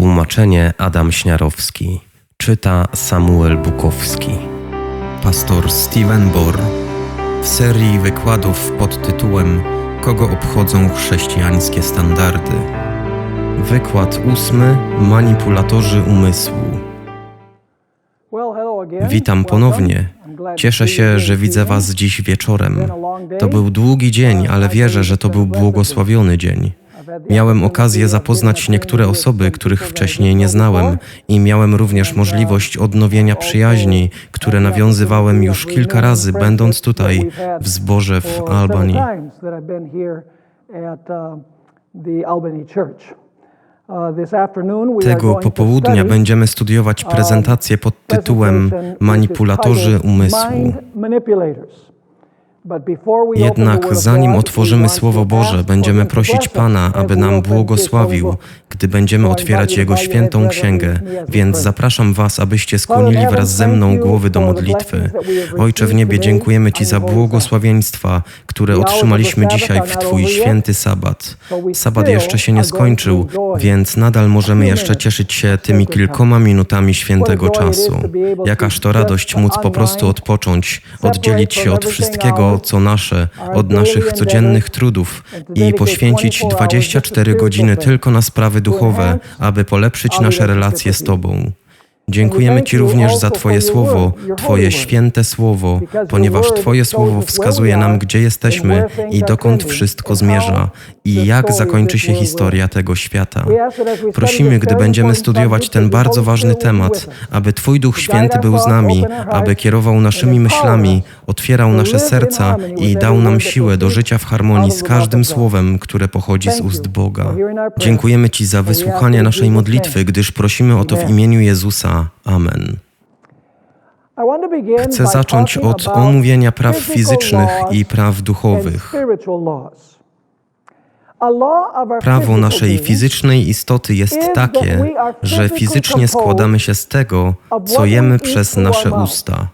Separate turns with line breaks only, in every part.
Tłumaczenie Adam Śniarowski. Czyta Samuel Bukowski.
Pastor Steven Bor w serii wykładów pod tytułem Kogo obchodzą chrześcijańskie standardy? Wykład ósmy Manipulatorzy umysłu. Witam ponownie. Cieszę się, że widzę Was dziś wieczorem. To był długi dzień, ale wierzę, że to był błogosławiony dzień. Miałem okazję zapoznać niektóre osoby, których wcześniej nie znałem, i miałem również możliwość odnowienia przyjaźni, które nawiązywałem już kilka razy, będąc tutaj w zborze w Albanii. Tego popołudnia będziemy studiować prezentację pod tytułem Manipulatorzy umysłu. Jednak zanim otworzymy Słowo Boże, będziemy prosić Pana, aby nam błogosławił, gdy będziemy otwierać Jego świętą księgę. Więc zapraszam Was, abyście skłonili wraz ze mną głowy do modlitwy. Ojcze w niebie, dziękujemy Ci za błogosławieństwa, które otrzymaliśmy dzisiaj w Twój święty sabat. Sabat jeszcze się nie skończył, więc nadal możemy jeszcze cieszyć się tymi kilkoma minutami świętego czasu. Jakaż to radość móc po prostu odpocząć, oddzielić się od wszystkiego, co nasze, od naszych codziennych trudów i poświęcić 24 godziny tylko na sprawy duchowe, aby polepszyć nasze relacje z Tobą. Dziękujemy Ci również za Twoje słowo, Twoje święte słowo, ponieważ Twoje słowo wskazuje nam, gdzie jesteśmy i dokąd wszystko zmierza i jak zakończy się historia tego świata. Prosimy, gdy będziemy studiować ten bardzo ważny temat, aby Twój Duch Święty był z nami, aby kierował naszymi myślami, otwierał nasze serca i dał nam siłę do życia w harmonii z każdym słowem, które pochodzi z ust Boga. Dziękujemy Ci za wysłuchanie naszej modlitwy, gdyż prosimy o to w imieniu Jezusa. Amen. Chcę zacząć od omówienia praw fizycznych i praw duchowych. Prawo naszej fizycznej istoty jest takie, że fizycznie składamy się z tego, co jemy przez nasze usta.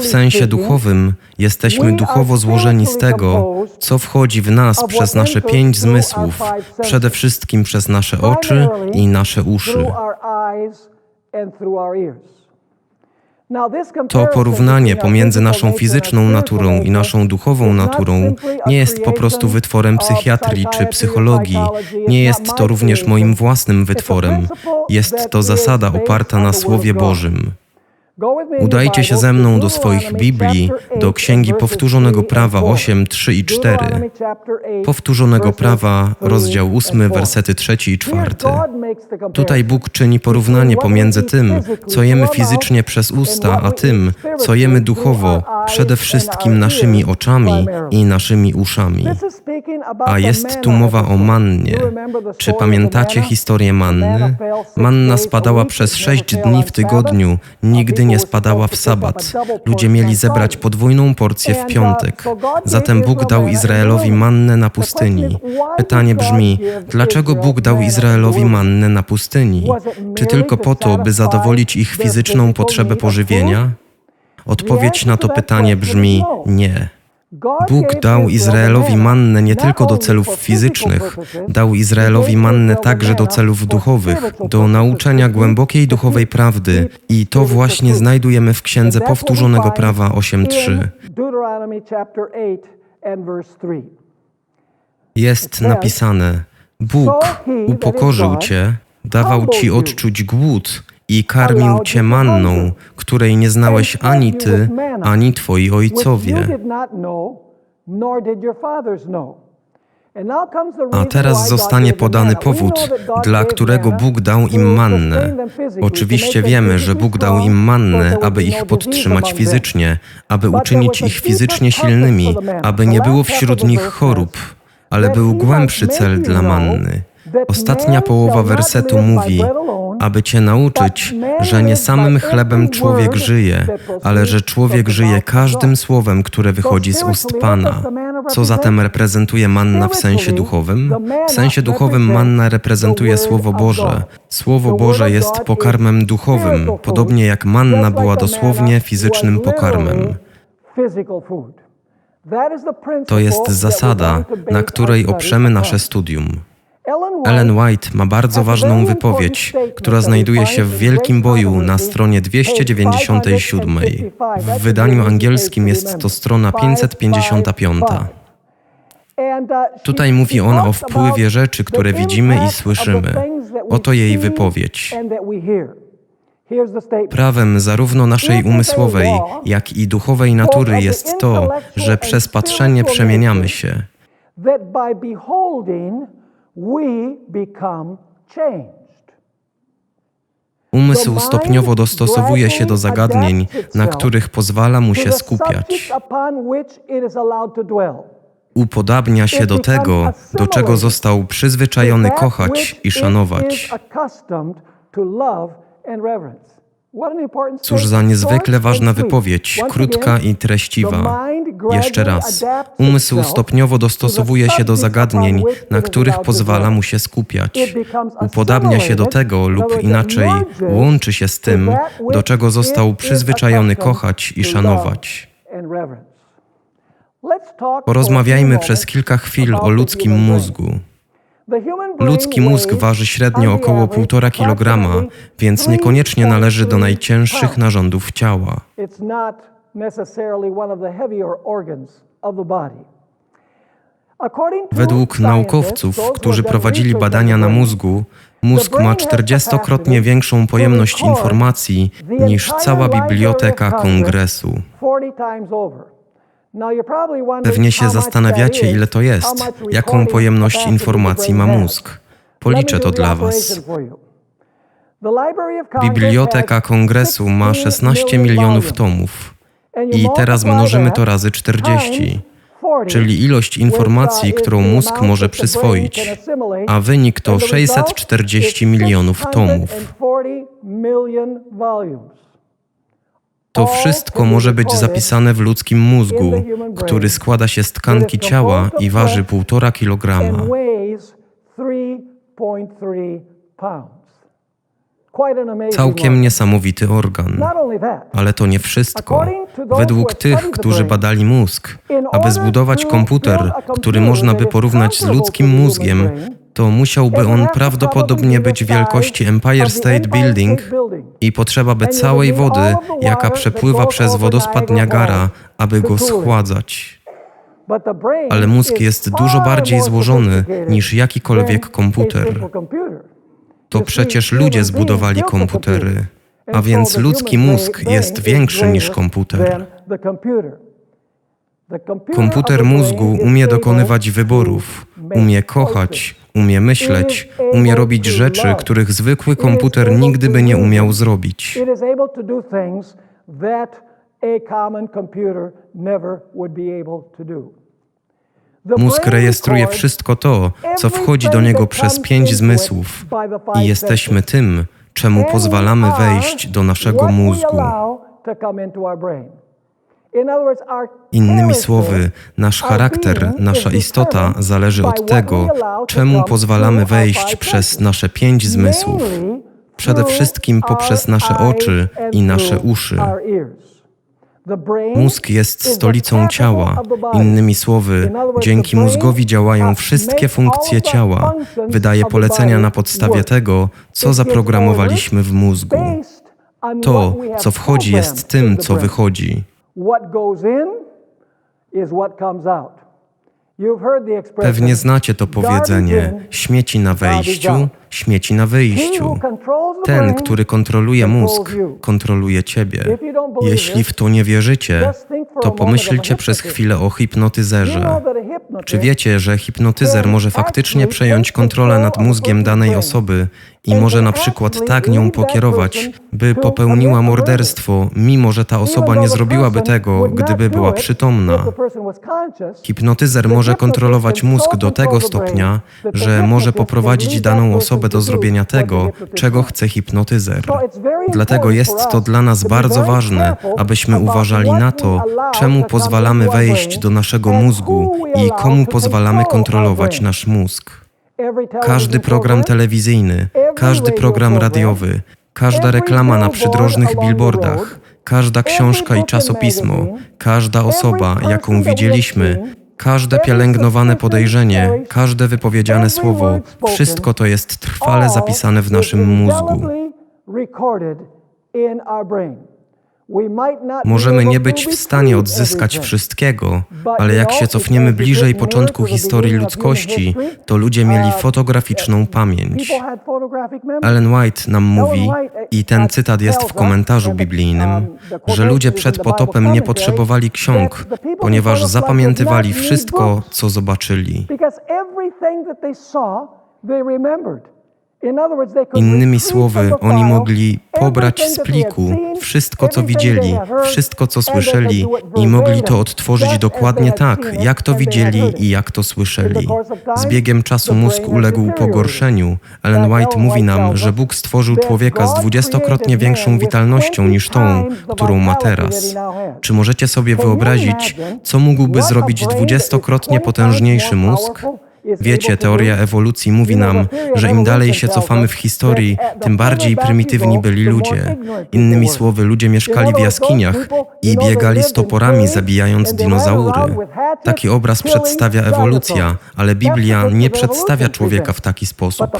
W sensie duchowym jesteśmy duchowo złożeni z tego, co wchodzi w nas przez nasze pięć zmysłów, przede wszystkim przez nasze oczy i nasze uszy. To porównanie pomiędzy naszą fizyczną naturą i naszą duchową naturą nie jest po prostu wytworem psychiatrii czy psychologii, nie jest to również moim własnym wytworem. Jest to zasada oparta na Słowie Bożym. Udajcie się ze mną do swoich Biblii, do Księgi Powtórzonego Prawa 8, 3 i 4. Powtórzonego Prawa, rozdział 8, wersety 3 i 4. Tutaj Bóg czyni porównanie pomiędzy tym, co jemy fizycznie przez usta, a tym, co jemy duchowo, przede wszystkim naszymi oczami i naszymi uszami. A jest tu mowa o mannie. Czy pamiętacie historię manny? Manna spadała przez sześć dni w tygodniu, nigdy nie spadała w sabat. Ludzie mieli zebrać podwójną porcję w piątek. Zatem Bóg dał Izraelowi mannę na pustyni. Pytanie brzmi, dlaczego Bóg dał Izraelowi mannę na pustyni? Czy tylko po to, by zadowolić ich fizyczną potrzebę pożywienia? Odpowiedź na to pytanie brzmi nie. Bóg dał Izraelowi mannę nie tylko do celów fizycznych, dał Izraelowi mannę także do celów duchowych, do nauczania głębokiej duchowej prawdy. i to właśnie znajdujemy w Księdze Powtórzonego Prawa 8.3. Jest napisane: Bóg upokorzył cię, dawał ci odczuć głód i karmił cię manną, której nie znałeś ani ty, ani twoi ojcowie. A teraz zostanie podany powód, dla którego Bóg dał im mannę. Oczywiście wiemy, że Bóg dał im mannę, aby ich podtrzymać fizycznie, aby uczynić ich fizycznie silnymi, aby nie było wśród nich chorób, ale był głębszy cel dla manny. Ostatnia połowa wersetu mówi: aby Cię nauczyć, że nie samym chlebem człowiek żyje, ale że człowiek żyje każdym słowem, które wychodzi z ust Pana. Co zatem reprezentuje manna w sensie duchowym? W sensie duchowym manna reprezentuje Słowo Boże. Słowo Boże jest pokarmem duchowym, podobnie jak manna była dosłownie fizycznym pokarmem. To jest zasada, na której oprzemy nasze studium. Ellen White ma bardzo ważną wypowiedź, która znajduje się w Wielkim Boju na stronie 297. W wydaniu angielskim jest to strona 555. Tutaj mówi ona o wpływie rzeczy, które widzimy i słyszymy. Oto jej wypowiedź. Prawem zarówno naszej umysłowej, jak i duchowej natury jest to, że przez patrzenie przemieniamy się.
We become changed.
Umysł stopniowo dostosowuje się do zagadnień, na których pozwala mu się skupiać. Upodabnia się do tego, do czego został przyzwyczajony kochać i szanować. Cóż za niezwykle ważna wypowiedź, krótka i treściwa. Jeszcze raz. Umysł stopniowo dostosowuje się do zagadnień, na których pozwala mu się skupiać. Upodabnia się do tego lub inaczej łączy się z tym, do czego został przyzwyczajony kochać i szanować. Porozmawiajmy przez kilka chwil o ludzkim mózgu. Ludzki mózg waży średnio około 1,5 kg, więc niekoniecznie należy do najcięższych narządów ciała. Według naukowców, którzy prowadzili badania na mózgu, mózg ma 40-krotnie większą pojemność informacji niż cała biblioteka kongresu. Pewnie się zastanawiacie, ile to jest, jaką pojemność informacji ma mózg. Policzę to dla Was. Biblioteka Kongresu ma 16 milionów tomów. I teraz mnożymy to razy 40, czyli ilość informacji, którą mózg może przyswoić, a wynik to 640 milionów tomów. To wszystko może być zapisane w ludzkim mózgu, który składa się z tkanki ciała i waży 1,5 kg. Całkiem niesamowity organ. Ale to nie wszystko. Według tych, którzy badali mózg, aby zbudować komputer, który można by porównać z ludzkim mózgiem, to musiałby on prawdopodobnie być wielkości Empire State Building i potrzeba by całej wody, jaka przepływa przez wodospad Niagara, aby go schładzać. Ale mózg jest dużo bardziej złożony niż jakikolwiek komputer. To przecież ludzie zbudowali komputery, a więc ludzki mózg jest większy niż komputer. Komputer mózgu umie dokonywać wyborów, umie kochać, umie myśleć, umie robić rzeczy, których zwykły komputer nigdy by nie umiał zrobić. Mózg rejestruje wszystko to, co wchodzi do niego przez pięć zmysłów i jesteśmy tym, czemu pozwalamy wejść do naszego mózgu. Innymi słowy, nasz charakter, nasza istota zależy od tego, czemu pozwalamy wejść przez nasze pięć zmysłów, przede wszystkim poprzez nasze oczy i nasze uszy. Mózg jest stolicą ciała. Innymi słowy, dzięki mózgowi działają wszystkie funkcje ciała. Wydaje polecenia na podstawie tego, co zaprogramowaliśmy w mózgu. To, co wchodzi, jest tym, co wychodzi. Pewnie znacie to powiedzenie: śmieci na wejściu, śmieci na wyjściu. Ten, który kontroluje mózg, kontroluje ciebie. Jeśli w to nie wierzycie, to pomyślcie przez chwilę o hipnotyzerze. Czy wiecie, że hipnotyzer może faktycznie przejąć kontrolę nad mózgiem danej osoby i może na przykład tak nią pokierować, by popełniła morderstwo, mimo że ta osoba nie zrobiłaby tego, gdyby była przytomna? Hipnotyzer może kontrolować mózg do tego stopnia, że może poprowadzić daną osobę do zrobienia tego, czego chce hipnotyzer. Dlatego jest to dla nas bardzo ważne, abyśmy uważali na to, czemu pozwalamy wejść do naszego mózgu i komu pozwalamy kontrolować nasz mózg. Każdy program telewizyjny, każdy program radiowy, każda reklama na przydrożnych billboardach, każda książka i czasopismo, każda osoba, jaką widzieliśmy, Każde pielęgnowane podejrzenie, każde wypowiedziane słowo, wszystko to jest trwale zapisane w naszym mózgu. Możemy nie być w stanie odzyskać wszystkiego, ale jak się cofniemy bliżej początku historii ludzkości, to ludzie mieli fotograficzną pamięć. Ellen White nam mówi, i ten cytat jest w komentarzu biblijnym, że ludzie przed potopem nie potrzebowali ksiąg, ponieważ zapamiętywali wszystko, co zobaczyli. Innymi słowy, oni mogli pobrać z pliku wszystko, co widzieli, wszystko, co słyszeli i mogli to odtworzyć dokładnie tak, jak to widzieli i jak to słyszeli. Z biegiem czasu mózg uległ pogorszeniu. Ellen White mówi nam, że Bóg stworzył człowieka z dwudziestokrotnie większą witalnością niż tą, którą ma teraz. Czy możecie sobie wyobrazić, co mógłby zrobić dwudziestokrotnie potężniejszy mózg? Wiecie, teoria ewolucji mówi nam, że im dalej się cofamy w historii, tym bardziej prymitywni byli ludzie. Innymi słowy, ludzie mieszkali w jaskiniach i biegali z toporami, zabijając dinozaury. Taki obraz przedstawia ewolucja, ale Biblia nie przedstawia człowieka w taki sposób.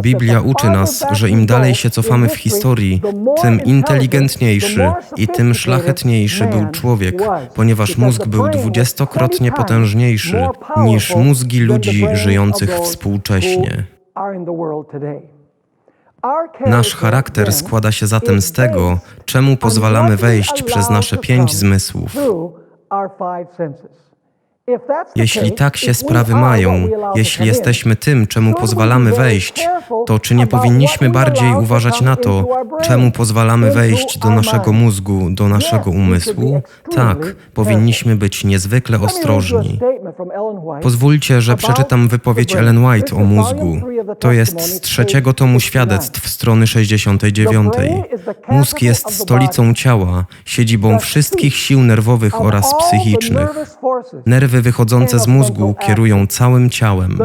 Biblia uczy nas, że im dalej się cofamy w historii, tym inteligentniejszy i tym szlachetniejszy był człowiek, ponieważ mózg był dwudziestokrotnie potężniejszy niż mózgi ludzi żyjących współcześnie. Nasz charakter składa się zatem z tego, czemu pozwalamy wejść przez nasze pięć zmysłów. Jeśli tak się sprawy mają, jeśli jesteśmy tym, czemu pozwalamy wejść, to czy nie powinniśmy bardziej uważać na to, czemu pozwalamy wejść do naszego mózgu, do naszego umysłu? Tak, powinniśmy być niezwykle ostrożni. Pozwólcie, że przeczytam wypowiedź Ellen White o mózgu. To jest z trzeciego tomu świadectw strony 69. Mózg jest stolicą ciała, siedzibą wszystkich sił nerwowych oraz psychicznych. Nerwy wychodzące z mózgu kierują całym ciałem.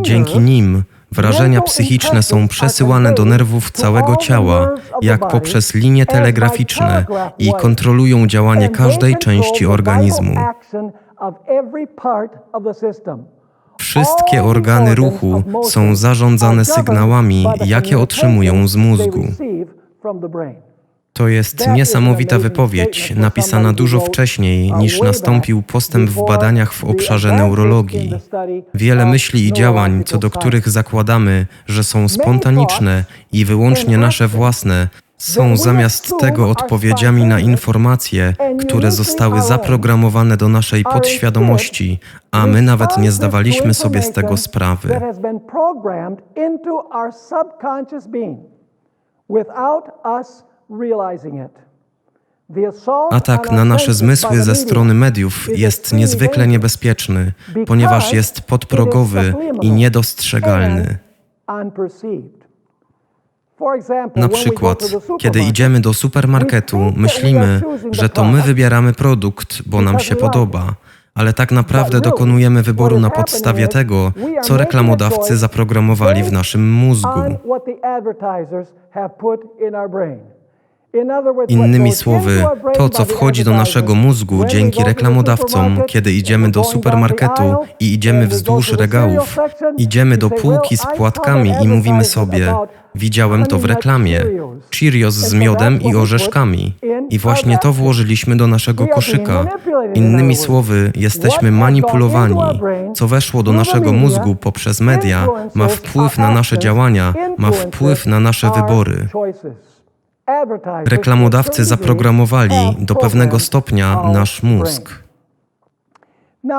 Dzięki nim wrażenia psychiczne są przesyłane do nerwów całego ciała, jak poprzez linie telegraficzne i kontrolują działanie każdej części organizmu. Wszystkie organy ruchu są zarządzane sygnałami, jakie otrzymują z mózgu. To jest niesamowita wypowiedź, napisana dużo wcześniej niż nastąpił postęp w badaniach w obszarze neurologii. Wiele myśli i działań, co do których zakładamy, że są spontaniczne i wyłącznie nasze własne, są zamiast tego odpowiedziami na informacje, które zostały zaprogramowane do naszej podświadomości, a my nawet nie zdawaliśmy sobie z tego sprawy. Without us Atak na nasze zmysły ze strony mediów jest niezwykle niebezpieczny, ponieważ jest podprogowy i niedostrzegalny. Na przykład, kiedy idziemy do supermarketu, myślimy, że to my wybieramy produkt, bo nam się podoba, ale tak naprawdę dokonujemy wyboru na podstawie tego, co reklamodawcy zaprogramowali w naszym mózgu. Innymi słowy, to co wchodzi do naszego mózgu dzięki reklamodawcom, kiedy idziemy do supermarketu i idziemy wzdłuż regałów, idziemy do półki z płatkami i mówimy sobie: Widziałem to w reklamie. Cheerios z miodem i orzeszkami. I właśnie to włożyliśmy do naszego koszyka. Innymi słowy, jesteśmy manipulowani. Co weszło do naszego mózgu poprzez media, ma wpływ na nasze działania, ma wpływ na nasze wybory. Reklamodawcy zaprogramowali do pewnego stopnia nasz mózg.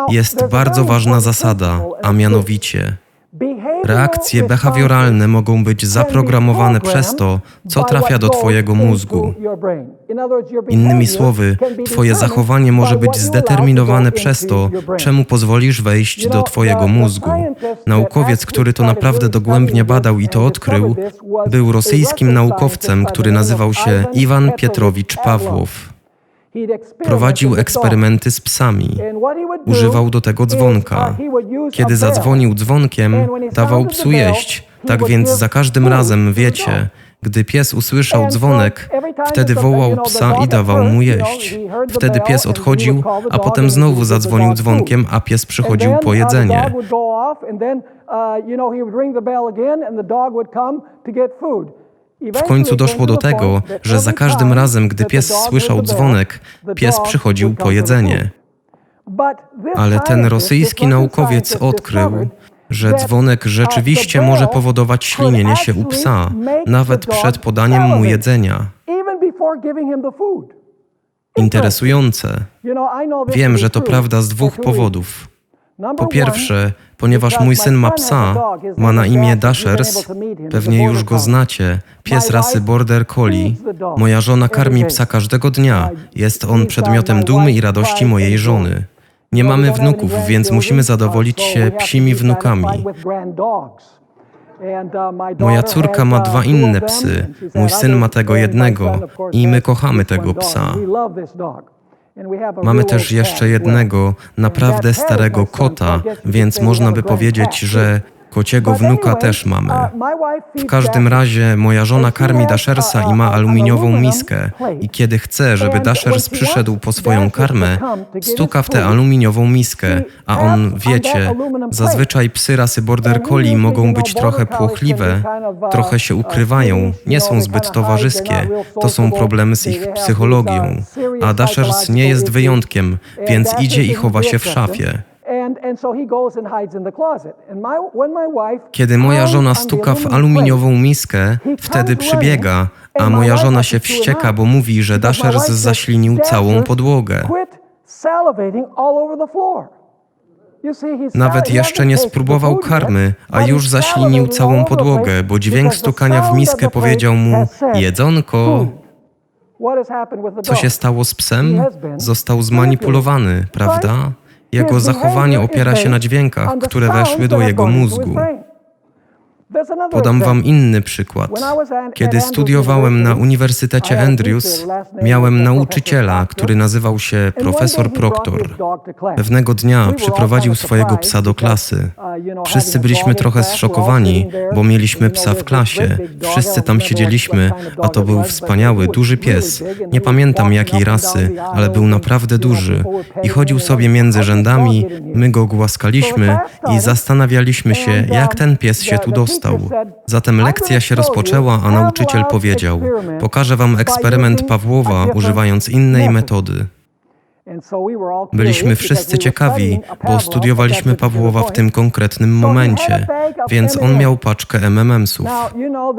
Jest bardzo ważna zasada, a mianowicie reakcje behawioralne mogą być zaprogramowane przez to, co trafia do Twojego mózgu. Innymi słowy, Twoje zachowanie może być zdeterminowane przez to, czemu pozwolisz wejść do Twojego mózgu. Naukowiec, który to naprawdę dogłębnie badał i to odkrył, był rosyjskim naukowcem, który nazywał się Iwan Pietrowicz Pawłow. Prowadził eksperymenty z psami. Używał do tego dzwonka. Kiedy zadzwonił dzwonkiem, dawał psu jeść, Tak więc za każdym razem, wiecie, gdy pies usłyszał dzwonek, wtedy wołał psa i dawał mu jeść. Wtedy pies odchodził, a potem znowu zadzwonił dzwonkiem, a pies przychodził po jedzenie. W końcu doszło do tego, że za każdym razem, gdy pies słyszał dzwonek, pies przychodził po jedzenie. Ale ten rosyjski naukowiec odkrył, że dzwonek rzeczywiście może powodować ślinienie się u psa, nawet przed podaniem mu jedzenia. Interesujące. Wiem, że to prawda z dwóch powodów. Po pierwsze, ponieważ mój syn ma psa, ma na imię Dashers, pewnie już go znacie, pies rasy Border Collie. Moja żona karmi psa każdego dnia. Jest on przedmiotem dumy i radości mojej żony. Nie mamy wnuków, więc musimy zadowolić się psimi wnukami. Moja córka ma dwa inne psy. Mój syn ma tego jednego i my kochamy tego psa. Mamy też jeszcze jednego naprawdę starego kota, więc można by powiedzieć, że Kociego wnuka też mamy. W każdym razie moja żona karmi Dashersa i ma aluminiową miskę i kiedy chce, żeby Dashers przyszedł po swoją karmę, stuka w tę aluminiową miskę, a on, wiecie, zazwyczaj psy rasy Border Collie mogą być trochę płochliwe, trochę się ukrywają, nie są zbyt towarzyskie. To są problemy z ich psychologią. A Dashers nie jest wyjątkiem, więc idzie i chowa się w szafie. Kiedy moja żona stuka w aluminiową miskę, wtedy przybiega, a moja żona się wścieka, bo mówi, że Dashers zaślinił całą podłogę. Nawet jeszcze nie spróbował karmy, a już zaślinił całą podłogę, bo dźwięk stukania w miskę powiedział mu jedzonko. Co się stało z psem? Został zmanipulowany, prawda? Jego zachowanie opiera się na dźwiękach, które weszły do jego mózgu. Podam Wam inny przykład. Kiedy studiowałem na Uniwersytecie Andrews, miałem nauczyciela, który nazywał się profesor Proctor. Pewnego dnia przyprowadził swojego psa do klasy. Wszyscy byliśmy trochę zszokowani, bo mieliśmy psa w klasie. Wszyscy tam siedzieliśmy, a to był wspaniały, duży pies. Nie pamiętam jakiej rasy, ale był naprawdę duży. I chodził sobie między rzędami, my go głaskaliśmy i zastanawialiśmy się, jak ten pies się tu dostał. Zatem lekcja się rozpoczęła, a nauczyciel powiedział: Pokażę wam eksperyment Pawłowa używając innej metody. Byliśmy wszyscy ciekawi, bo studiowaliśmy Pawłowa w tym konkretnym momencie, więc on miał paczkę MMMsów.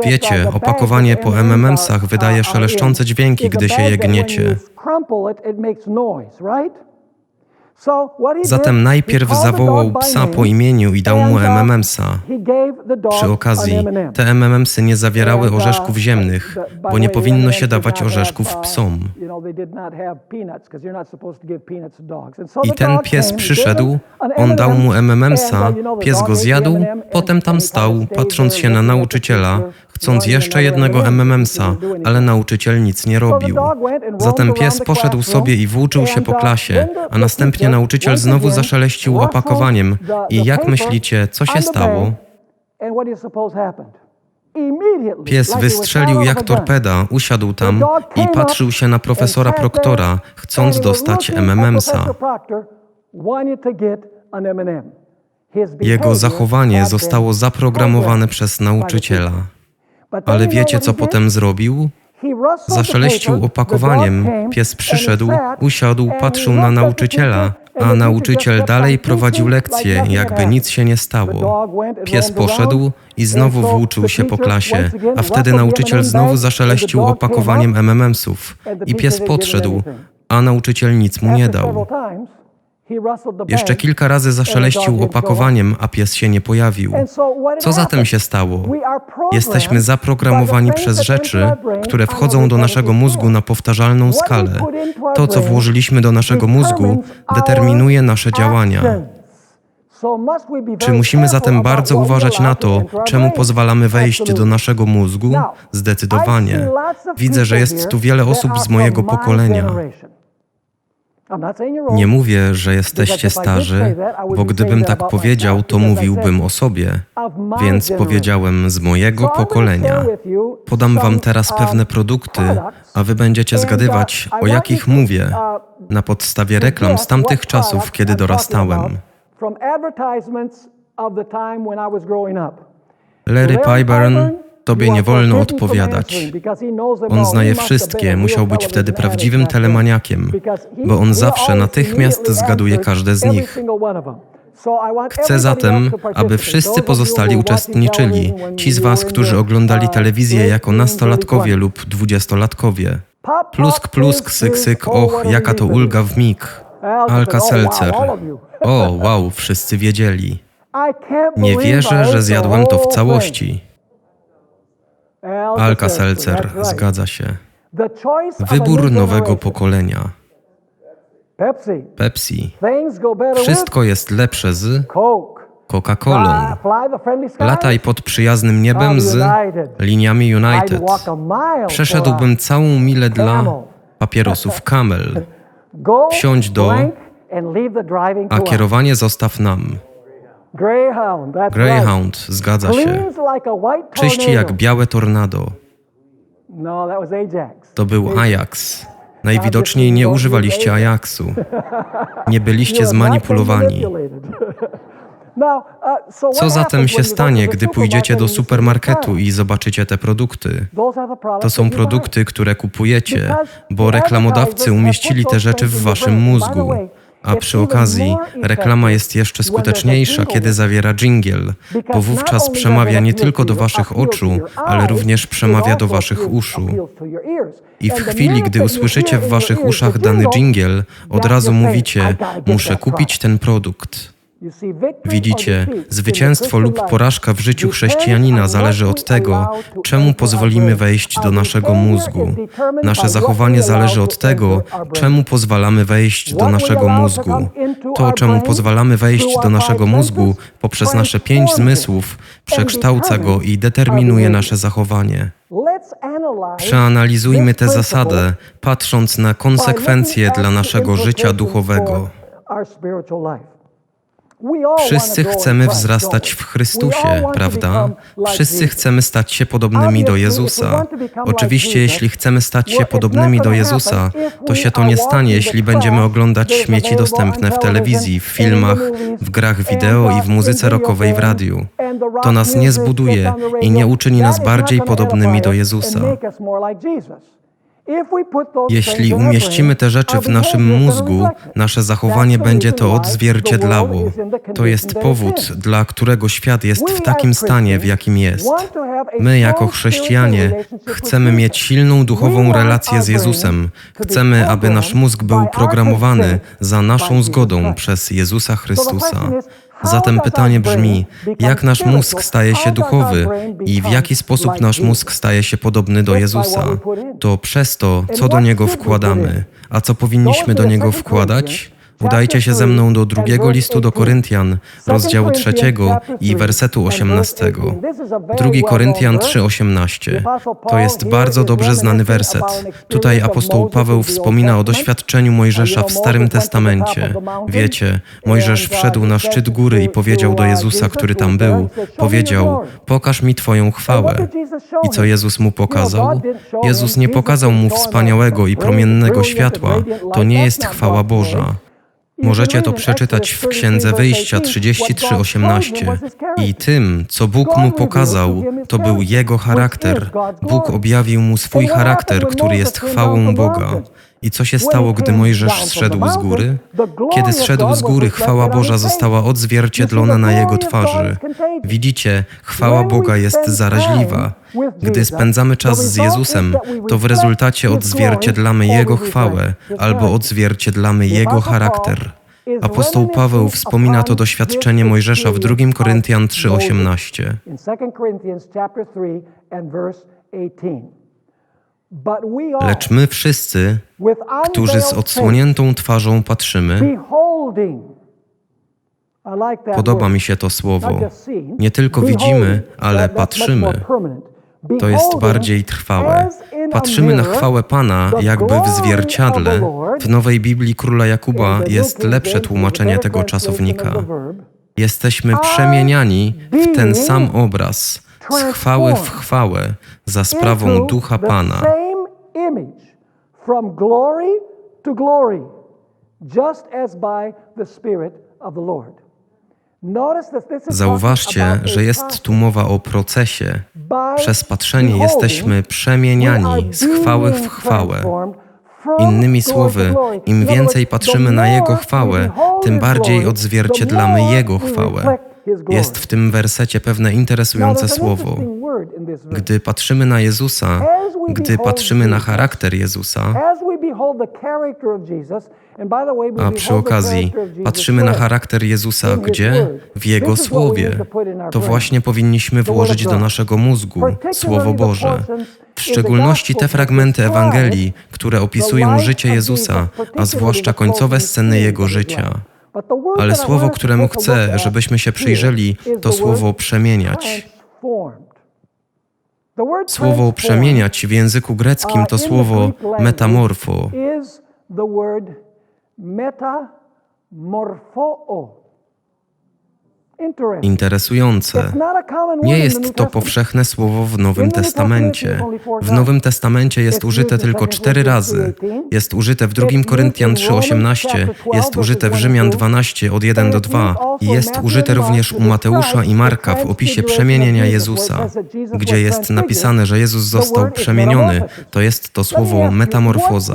Wiecie, opakowanie po MMMsach wydaje szeleszczące dźwięki, gdy się je gniecie. Zatem najpierw zawołał psa po imieniu i dał mu MMMsa. Przy okazji, te MMMsy nie zawierały orzeszków ziemnych, bo nie powinno się dawać orzeszków psom. I ten pies przyszedł, on dał mu MMMsa, pies go zjadł, potem tam stał, patrząc się na nauczyciela, chcąc jeszcze jednego MMMsa, ale nauczyciel nic nie robił. Zatem pies poszedł sobie i włóczył się po klasie, a następnie nauczyciel znowu zaszeleścił opakowaniem. I jak myślicie, co się stało? Pies wystrzelił jak torpeda, usiadł tam i patrzył się na profesora Proktora, chcąc dostać MMMsa. Jego zachowanie zostało zaprogramowane przez nauczyciela. Ale wiecie, co potem zrobił? Zaszeleścił opakowaniem, pies przyszedł, usiadł, patrzył na nauczyciela, a nauczyciel dalej prowadził lekcję, jakby nic się nie stało. Pies poszedł i znowu włóczył się po klasie, a wtedy nauczyciel znowu zaszeleścił opakowaniem MMMsów i pies podszedł, a nauczyciel nic mu nie dał. Jeszcze kilka razy zaszeleścił opakowaniem, a pies się nie pojawił. Co zatem się stało? Jesteśmy zaprogramowani przez rzeczy, które wchodzą do naszego mózgu na powtarzalną skalę. To, co włożyliśmy do naszego mózgu, determinuje nasze działania. Czy musimy zatem bardzo uważać na to, czemu pozwalamy wejść do naszego mózgu? Zdecydowanie. Widzę, że jest tu wiele osób z mojego pokolenia. Nie mówię, że jesteście starzy, bo gdybym tak powiedział, to mówiłbym o sobie. Więc powiedziałem z mojego pokolenia. Podam wam teraz pewne produkty, a wy będziecie zgadywać, o jakich mówię, na podstawie reklam z tamtych czasów, kiedy dorastałem. Larry Pyburn, tobie nie wolno odpowiadać. On zna je wszystkie, musiał być wtedy prawdziwym telemaniakiem, bo on zawsze natychmiast zgaduje każde z nich. Chcę zatem, aby wszyscy pozostali uczestniczyli, ci z Was, którzy oglądali telewizję jako nastolatkowie lub dwudziestolatkowie. Plusk, plusk, syk, syk, och, jaka to ulga w mig. Alka-Seltzer. O, wow, wszyscy wiedzieli. Nie wierzę, że zjadłem to w całości. Alka-Seltzer, zgadza się. Wybór nowego pokolenia.
Pepsi.
Wszystko jest lepsze z. Coca-Colą.
Ah.
Lataj pod przyjaznym niebem z liniami United. Przeszedłbym całą milę dla papierosów Camel, wsiądź do- a kierowanie zostaw nam.
Greyhound,
zgadza się. Czyści jak białe tornado.
No.
To był Ajax. Najwidoczniej nie używaliście Ajaxu. Nie byliście zmanipulowani.
uh,
Co zatem się stanie, gdy pójdziecie do supermarketu i zobaczycie te produkty? To są produkty, które kupujecie, bo reklamodawcy umieścili te rzeczy w waszym mózgu. A przy okazji, reklama jest jeszcze skuteczniejsza, kiedy zawiera dżingiel, bo wówczas przemawia nie tylko do waszych oczu, ale również przemawia do waszych uszu. I w chwili, gdy usłyszycie w waszych uszach dany dżingiel, od razu mówicie: Muszę kupić ten produkt. Widzicie, zwycięstwo lub porażka w życiu chrześcijanina zależy od tego, czemu pozwolimy wejść do naszego mózgu. Nasze zachowanie zależy od tego, czemu pozwalamy wejść do naszego mózgu. To, czemu pozwalamy wejść do naszego mózgu poprzez nasze pięć zmysłów, przekształca go i determinuje nasze zachowanie. Przeanalizujmy tę zasadę, patrząc na konsekwencje dla naszego życia duchowego. Wszyscy chcemy wzrastać w Chrystusie, prawda? Wszyscy chcemy stać się podobnymi do Jezusa. Oczywiście, jeśli chcemy stać się podobnymi do Jezusa, to się to nie stanie, jeśli będziemy oglądać śmieci dostępne w telewizji, w filmach, w grach wideo i w muzyce rockowej w radiu. To nas nie zbuduje i nie uczyni nas bardziej podobnymi do Jezusa. Jeśli umieścimy te rzeczy w naszym mózgu, nasze zachowanie będzie to odzwierciedlało. To jest powód, dla którego świat jest w takim stanie, w jakim jest. My, jako chrześcijanie, chcemy mieć silną duchową relację z Jezusem. Chcemy, aby nasz mózg był programowany za naszą zgodą przez Jezusa Chrystusa. Zatem pytanie brzmi, jak nasz mózg staje się duchowy i w jaki sposób nasz mózg staje się podobny do Jezusa? To przez to, co do niego wkładamy. A co powinniśmy do niego wkładać? Udajcie się ze mną do drugiego listu do Koryntian, rozdziału trzeciego i wersetu osiemnastego. Drugi Koryntian 3:18. To jest bardzo dobrze znany werset. Tutaj apostoł Paweł wspomina o doświadczeniu Mojżesza w Starym Testamencie. Wiecie, Mojżesz wszedł na szczyt góry i powiedział do Jezusa, który tam był, powiedział: Pokaż mi Twoją chwałę. I co Jezus mu pokazał? Jezus nie pokazał mu wspaniałego i promiennego światła. To nie jest chwała Boża. Możecie to przeczytać w Księdze Wyjścia 33:18. I tym, co Bóg mu pokazał, to był jego charakter. Bóg objawił mu swój charakter, który jest chwałą Boga. I co się stało, gdy Mojżesz zszedł z góry? Kiedy zszedł z góry, chwała Boża została odzwierciedlona na jego twarzy. Widzicie, chwała Boga jest zaraźliwa. Gdy spędzamy czas z Jezusem, to w rezultacie odzwierciedlamy Jego chwałę albo odzwierciedlamy Jego charakter. Apostoł Paweł wspomina to doświadczenie Mojżesza w 2 Koryntian 3:18. Lecz my wszyscy, którzy z odsłoniętą twarzą patrzymy, podoba mi się to słowo. Nie tylko widzimy, ale patrzymy. To jest bardziej trwałe. Patrzymy na chwałę Pana jakby w zwierciadle. W Nowej Biblii Króla Jakuba jest lepsze tłumaczenie tego czasownika. Jesteśmy przemieniani w ten sam obraz, z chwały w chwałę, za sprawą Ducha Pana. Zauważcie, że jest tu mowa o procesie. Przez patrzenie jesteśmy przemieniani z chwały w chwałę. Innymi słowy, im więcej patrzymy na Jego chwałę, tym bardziej odzwierciedlamy Jego chwałę. Jest w tym wersecie pewne interesujące słowo. Gdy patrzymy na Jezusa, gdy patrzymy na charakter Jezusa, a przy okazji patrzymy na charakter Jezusa gdzie? W Jego Słowie.
to
właśnie powinniśmy włożyć do naszego mózgu Słowo Boże. W szczególności te fragmenty Ewangelii, które opisują życie Jezusa, a zwłaszcza końcowe sceny Jego życia. Ale słowo, któremu chcę, żebyśmy się przyjrzeli, to słowo przemieniać. Słowo przemieniać w języku greckim
uh,
to
the
słowo
language
metamorfo.
Is the word metamorpho. Interesting.
Interesujące. Nie jest to powszechne słowo w Nowym Testamencie. W. Nowym Testamencie jest użyte tylko
2
cztery razy.
3:18.
Jest użyte w 2
It's used
Koryntian
in Romans
3,18,
chapter 12,
jest użyte w Rzymian
1 and 2.
12 od 1 do
And it's
2
used also
i jest użyte również u Mateusza i Marka w opisie przemienienia Jezusa, gdzie jest napisane, że Jezus został przemieniony. To jest to słowo metamorfoza.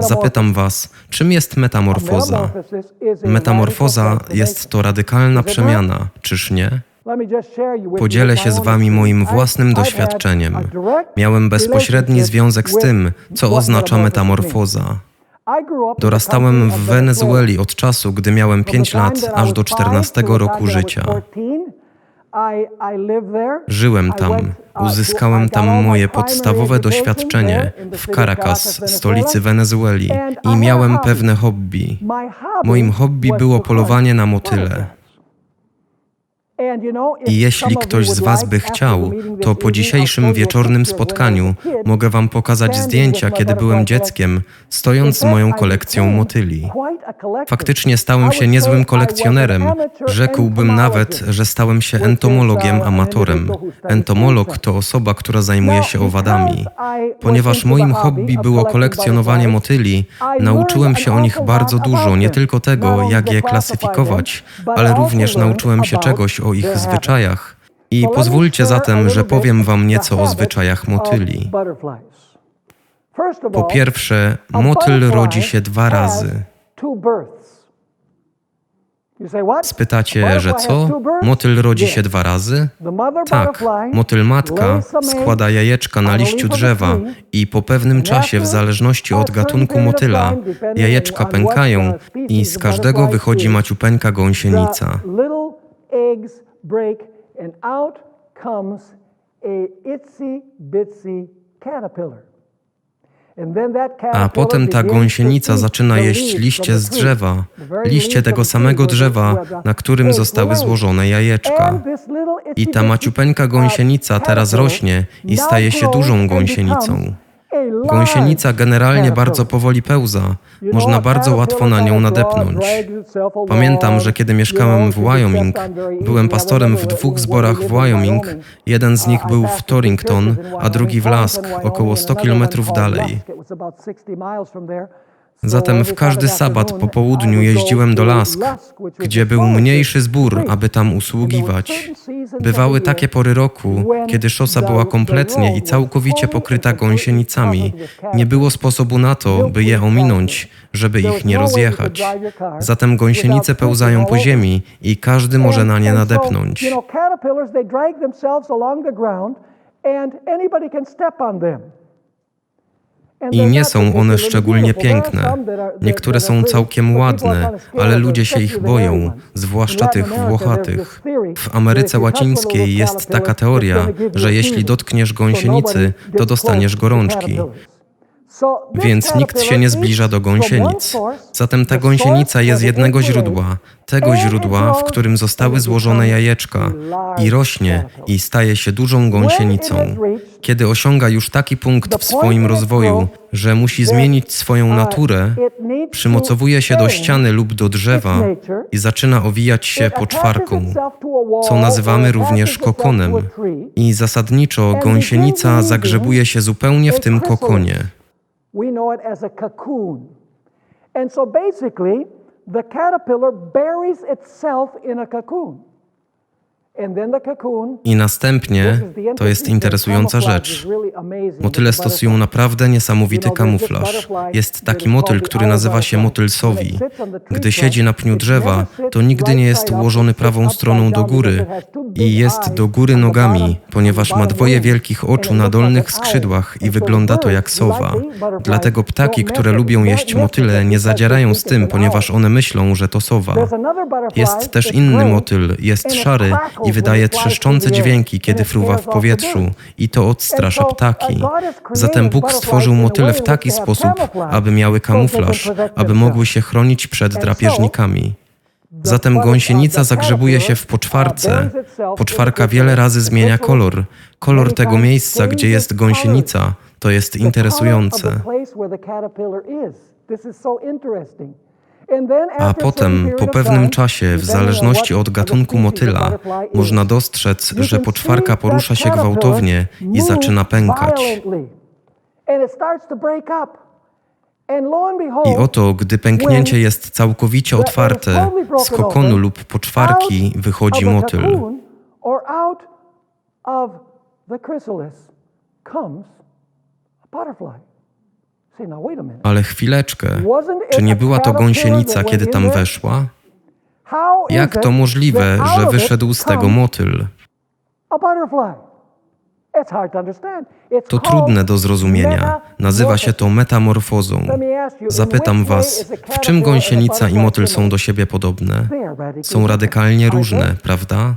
Zapytam Was, czym jest metamorfoza? Metamorfoza jest to radykalna
Is
czyż nie? Podzielę się z Wami moim własnym doświadczeniem. Miałem bezpośredni związek z tym, co oznacza metamorfoza. Dorastałem w Wenezueli od czasu, gdy miałem
From
5
the time
lat, aż do
five
14
to the time
roku życia.
14, I- I lived there.
Żyłem tam,
uh,
uzyskałem tam moje podstawowe doświadczenie w Caracas, stolicy Wenezueli
I
miałem pewne hobby. Moim hobby było polowanie na motyle. I jeśli ktoś z Was by chciał, to po dzisiejszym wieczornym spotkaniu mogę Wam pokazać zdjęcia, kiedy byłem dzieckiem, stojąc z moją kolekcją motyli. Faktycznie stałem się niezłym kolekcjonerem. Rzekłbym nawet, że stałem się entomologiem amatorem. Entomolog to osoba, która zajmuje się owadami. Ponieważ moim hobby było kolekcjonowanie motyli, nauczyłem się o nich bardzo dużo, nie tylko tego, jak je klasyfikować, ale również nauczyłem się czegoś o ich zwyczajach. I pozwólcie zatem, że powiem Wam nieco o zwyczajach motyli. Po pierwsze, motyl rodzi się dwa razy. Spytacie, że co? Motyl rodzi się dwa razy? Tak, motyl matka składa jajeczka na liściu drzewa i po pewnym czasie, w zależności od gatunku motyla, jajeczka pękają i z każdego wychodzi maciupeńka gąsienica. A potem ta gąsienica zaczyna jeść liście z drzewa, liście tego samego drzewa, na którym zostały złożone jajeczka. I ta maciupeńka gąsienica teraz rośnie i staje się dużą gąsienicą. Gąsienica generalnie bardzo powoli pełza, można bardzo łatwo na nią nadepnąć. Pamiętam, że kiedy mieszkałem w Wyoming, byłem pastorem w dwóch zborach w Wyoming. Jeden z nich był w Torrington, a drugi w Lask, około 100 kilometrów dalej. Zatem w każdy sabat po południu jeździłem do Lask, gdzie był mniejszy zbór, aby tam usługiwać. Bywały takie pory roku, kiedy szosa była kompletnie i całkowicie pokryta gąsienicami. Nie było sposobu na to, by je ominąć, żeby ich nie rozjechać. Zatem gąsienice pełzają po ziemi i każdy może na nie nadepnąć. I nie są one szczególnie piękne. Niektóre są całkiem ładne, ale ludzie się ich boją, zwłaszcza tych włochatych. W Ameryce Łacińskiej jest taka teoria, że jeśli dotkniesz gąsienicy, to dostaniesz gorączki. Więc nikt się nie zbliża do gąsienic. Zatem ta gąsienica jest jednego źródła, tego źródła, w którym zostały złożone jajeczka i rośnie i staje się dużą gąsienicą. Kiedy osiąga już taki punkt w swoim rozwoju, że musi zmienić swoją naturę, przymocowuje się do ściany lub do drzewa i zaczyna owijać się poczwarką, co nazywamy również kokonem. I zasadniczo gąsienica zagrzebuje się zupełnie w tym kokonie.
We know it as a cocoon. And so basically, the caterpillar buries itself in a cocoon.
I następnie, to jest interesująca rzecz, motyle stosują naprawdę niesamowity kamuflaż. Jest taki motyl, który nazywa się motyl sowi. Gdy siedzi na pniu drzewa, to nigdy nie jest ułożony prawą stroną do góry i jest do góry nogami, ponieważ ma dwoje wielkich oczu na dolnych skrzydłach i wygląda to jak sowa. Dlatego ptaki, które lubią jeść motyle, nie zadzierają z tym, ponieważ one myślą, że to sowa. Jest też inny motyl, jest szary i wydaje trzeszczące dźwięki, kiedy fruwa w powietrzu i to odstrasza ptaki. Zatem Bóg stworzył motyle w taki sposób, aby miały kamuflaż, aby mogły się chronić przed drapieżnikami. Zatem gąsienica zagrzebuje się w poczwarce. Poczwarka wiele razy zmienia kolor. Kolor tego miejsca, gdzie jest gąsienica, to jest interesujące. A potem, po pewnym czasie, w zależności od gatunku motyla, można dostrzec, że poczwarka porusza się gwałtownie i zaczyna pękać. I oto, gdy pęknięcie jest całkowicie otwarte, z kokonu lub poczwarki wychodzi motyl. Ale chwileczkę, czy nie była to gąsienica, kiedy tam weszła? Jak to możliwe, że wyszedł z tego motyl? To trudne do zrozumienia. Nazywa się to metamorfozą. Zapytam Was, w czym gąsienica i motyl są do siebie podobne? Są radykalnie różne, prawda?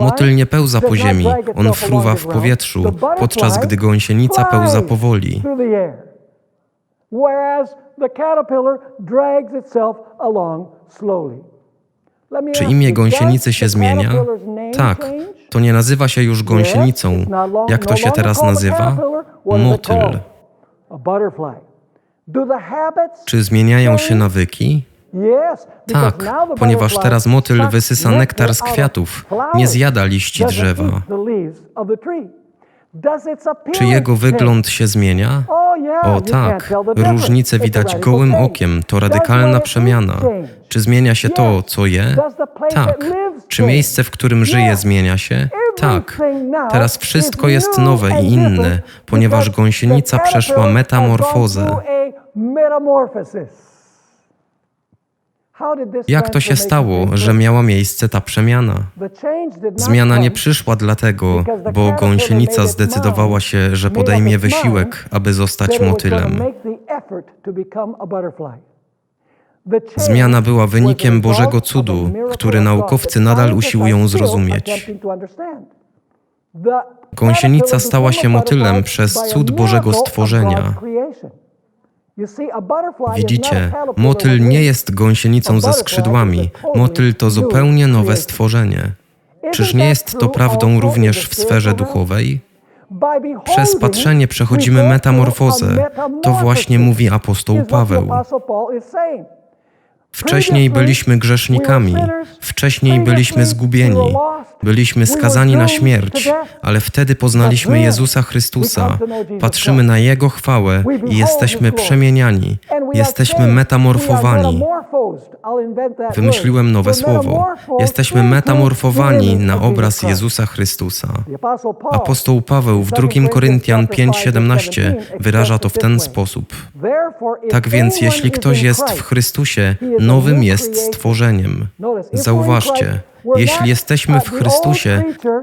Motyl nie pełza po ziemi, on fruwa w powietrzu, podczas gdy gąsienica pełza powoli. Czy imię gąsienicy się zmienia? Tak, to nie nazywa się już gąsienicą. Jak to się teraz nazywa? Motyl. Czy zmieniają się nawyki? Tak, ponieważ teraz motyl wysysa nektar z kwiatów, nie zjada liści drzewa. Czy jego wygląd się zmienia? O tak, różnice widać gołym okiem, to radykalna przemiana. Czy zmienia się to, co je? Tak. Czy miejsce, w którym żyje, zmienia się? Tak. Teraz wszystko jest nowe i inne, ponieważ gąsienica przeszła metamorfozę. Jak to się stało, że miała miejsce ta przemiana? Zmiana nie przyszła dlatego, bo gąsienica zdecydowała się, że podejmie wysiłek, aby zostać motylem. Zmiana była wynikiem Bożego cudu, który naukowcy nadal usiłują zrozumieć. Gąsienica stała się motylem przez cud Bożego stworzenia. Widzicie, motyl nie jest gąsienicą ze skrzydłami. Motyl to zupełnie nowe stworzenie. Czyż nie jest to prawdą również w sferze duchowej? Przez patrzenie przechodzimy metamorfozę. To właśnie mówi apostoł Paweł. Wcześniej byliśmy grzesznikami, wcześniej byliśmy zgubieni, byliśmy skazani na śmierć, ale wtedy poznaliśmy Jezusa Chrystusa, patrzymy na Jego chwałę i jesteśmy przemieniani, jesteśmy metamorfowani. Wymyśliłem nowe słowo. Jesteśmy metamorfowani na obraz Jezusa Chrystusa. Apostoł Paweł w 2 Koryntian 5:17 wyraża to w ten sposób. Tak więc, jeśli ktoś jest w Chrystusie, nowym jest stworzeniem. Zauważcie, jeśli jesteśmy w Chrystusie,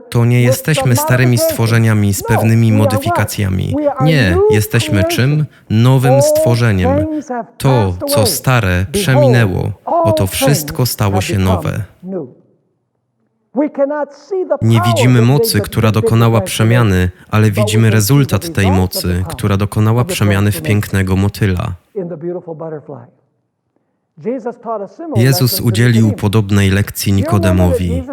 to nie jesteśmy starymi stworzeniami z pewnymi modyfikacjami. Nie, jesteśmy czym? Nowym stworzeniem. To, co stare, przeminęło. Oto wszystko stało się nowe. Nie widzimy mocy, która dokonała przemiany, ale widzimy rezultat tej mocy, która dokonała przemiany w pięknego motyla. Jezus udzielił podobnej lekcji Nikodemowi.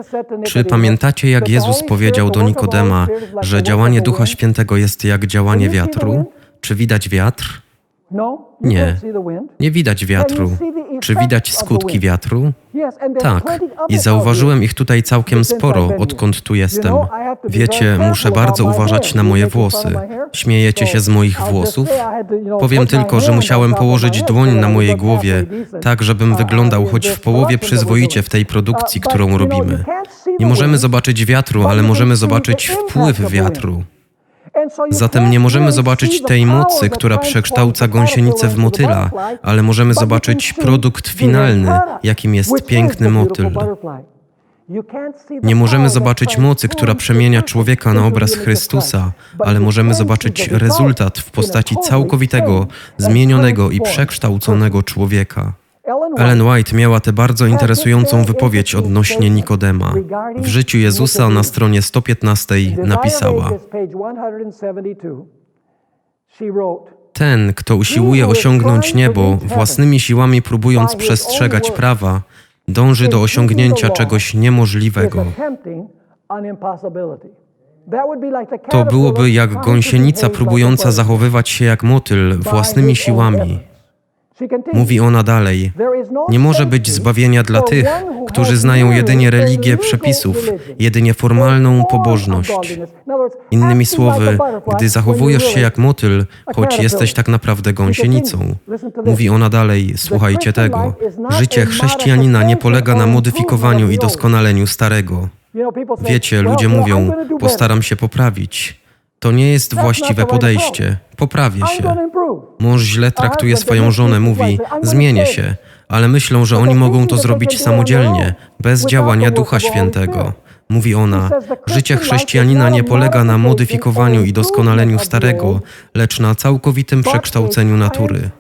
Czy pamiętacie, jak Jezus powiedział do Nikodema, że działanie Ducha Świętego jest jak działanie wiatru? Czy widać wiatr?
No,
Nie. Nie widać wiatru. Czy widać skutki wiatru? Tak, i zauważyłem ich tutaj całkiem sporo, odkąd tu jestem. Wiecie, muszę bardzo uważać na moje włosy. Śmiejecie się z moich włosów? Powiem tylko, że musiałem położyć dłoń na mojej głowie, tak żebym wyglądał choć w połowie przyzwoicie w tej produkcji, którą robimy. Nie możemy zobaczyć wiatru, ale możemy zobaczyć wpływ wiatru. Zatem nie możemy zobaczyć tej mocy, która przekształca gąsienicę w motyla, ale możemy zobaczyć produkt finalny, jakim jest piękny motyl. Nie możemy zobaczyć mocy, która przemienia człowieka na obraz Chrystusa, ale możemy zobaczyć rezultat w postaci całkowitego, zmienionego i przekształconego człowieka. Ellen White. Miała tę bardzo interesującą wypowiedź odnośnie Nikodema. W życiu Jezusa na stronie 115 napisała: Ten, kto usiłuje osiągnąć niebo, własnymi siłami próbując przestrzegać prawa, dąży do osiągnięcia czegoś niemożliwego. To byłoby jak gąsienica próbująca zachowywać się jak motyl własnymi siłami. Mówi ona dalej: Nie może być zbawienia dla tych, którzy znają jedynie religię przepisów, jedynie formalną pobożność. Innymi słowy, gdy zachowujesz się jak motyl, choć jesteś tak naprawdę gąsienicą. Mówi ona dalej: Słuchajcie tego. Życie chrześcijanina nie polega na modyfikowaniu i doskonaleniu starego. Wiecie, ludzie mówią: Postaram się poprawić. To nie jest właściwe podejście. Poprawię się. Mąż źle traktuje swoją żonę, mówi: Zmienię się, ale myślą, że oni mogą to zrobić samodzielnie, bez działania Ducha Świętego. Mówi ona: Życie chrześcijanina nie polega na modyfikowaniu i doskonaleniu starego, lecz na całkowitym przekształceniu natury.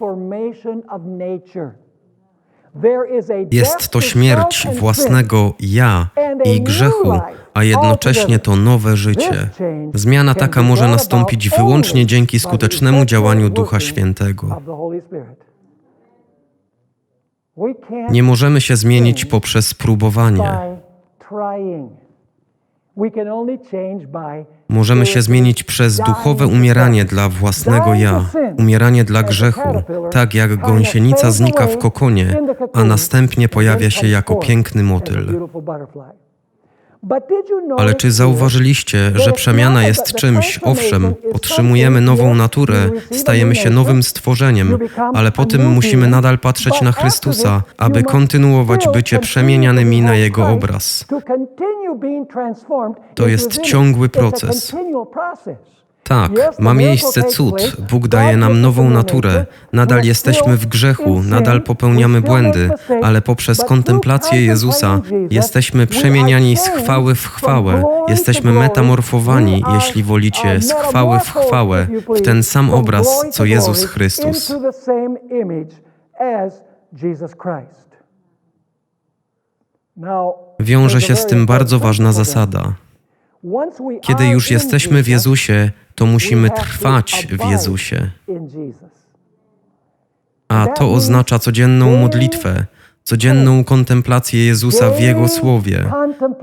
Jest to śmierć własnego ja i grzechu, a jednocześnie to nowe życie. Zmiana taka może nastąpić wyłącznie dzięki skutecznemu działaniu Ducha Świętego. Nie możemy się zmienić poprzez próbowanie. Możemy się zmienić przez duchowe umieranie dla własnego ja, umieranie dla grzechu, tak jak gąsienica znika w kokonie, a następnie pojawia się jako piękny motyl. Ale czy zauważyliście, że przemiana jest czymś, owszem, otrzymujemy nową naturę, stajemy się nowym stworzeniem, ale po tym musimy nadal patrzeć na Chrystusa, aby kontynuować bycie przemienianymi na Jego obraz. To jest ciągły proces. Tak, ma miejsce cud. Bóg daje nam nową naturę. Nadal jesteśmy w grzechu, nadal popełniamy błędy, ale poprzez kontemplację Jezusa jesteśmy przemieniani z chwały w chwałę. Jesteśmy metamorfowani, jeśli wolicie, z chwały w chwałę, w ten sam obraz, co Jezus Chrystus. Wiąże się z tym bardzo ważna zasada. Kiedy już jesteśmy w Jezusie, to musimy trwać w Jezusie. A to oznacza codzienną modlitwę, codzienną kontemplację Jezusa w Jego słowie,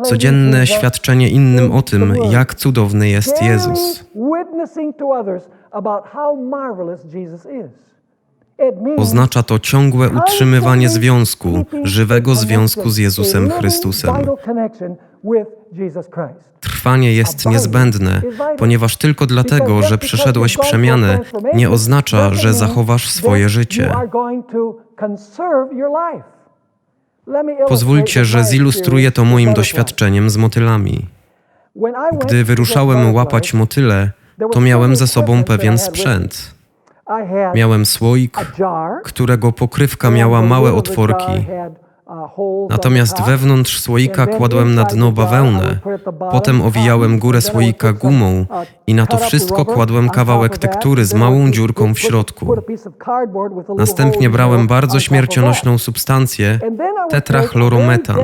codzienne świadczenie innym o tym, jak cudowny jest Jezus. Oznacza to ciągłe utrzymywanie związku, żywego związku z Jezusem Chrystusem. Trwanie jest niezbędne, ponieważ tylko dlatego, że przeszedłeś przemianę, nie oznacza, że zachowasz swoje życie. Pozwólcie, że zilustruję to moim doświadczeniem z motylami. Gdy wyruszałem łapać motyle, to miałem ze sobą pewien sprzęt. Miałem słoik, którego pokrywka miała małe otworki. Natomiast wewnątrz słoika kładłem na dno bawełnę, potem owijałem górę słoika gumą i na to wszystko kładłem kawałek tektury z małą dziurką w środku. Następnie brałem bardzo śmiercionośną substancję, tetrachlorometan.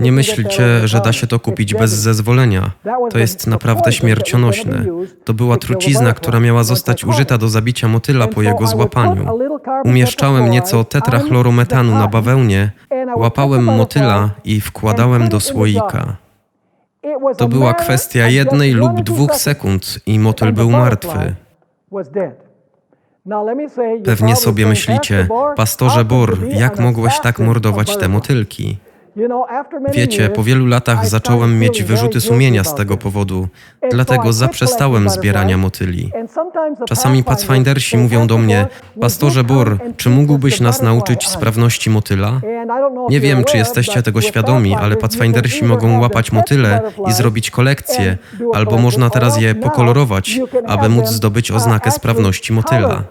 Nie myślcie, że da się to kupić bez zezwolenia. To jest naprawdę śmiercionośne. To była trucizna, która miała zostać użyta do zabicia motyla po jego złapaniu. Umieszczałem nieco tetrachlorometanu na bawełnie, łapałem motyla i wkładałem do słoika. To była kwestia jednej lub dwóch sekund i motyl był martwy. Pewnie sobie myślicie, pastorze Bor, jak mogłeś tak mordować te motylki? Wiecie, po wielu latach zacząłem mieć wyrzuty sumienia z tego powodu, dlatego zaprzestałem zbierania motyli. Czasami pathfindersi mówią do mnie, pastorze Bor, czy mógłbyś nas nauczyć sprawności motyla? Nie wiem, czy jesteście tego świadomi, ale pathfindersi mogą łapać motyle i zrobić kolekcję, albo można teraz je pokolorować, aby móc zdobyć oznakę sprawności motyla.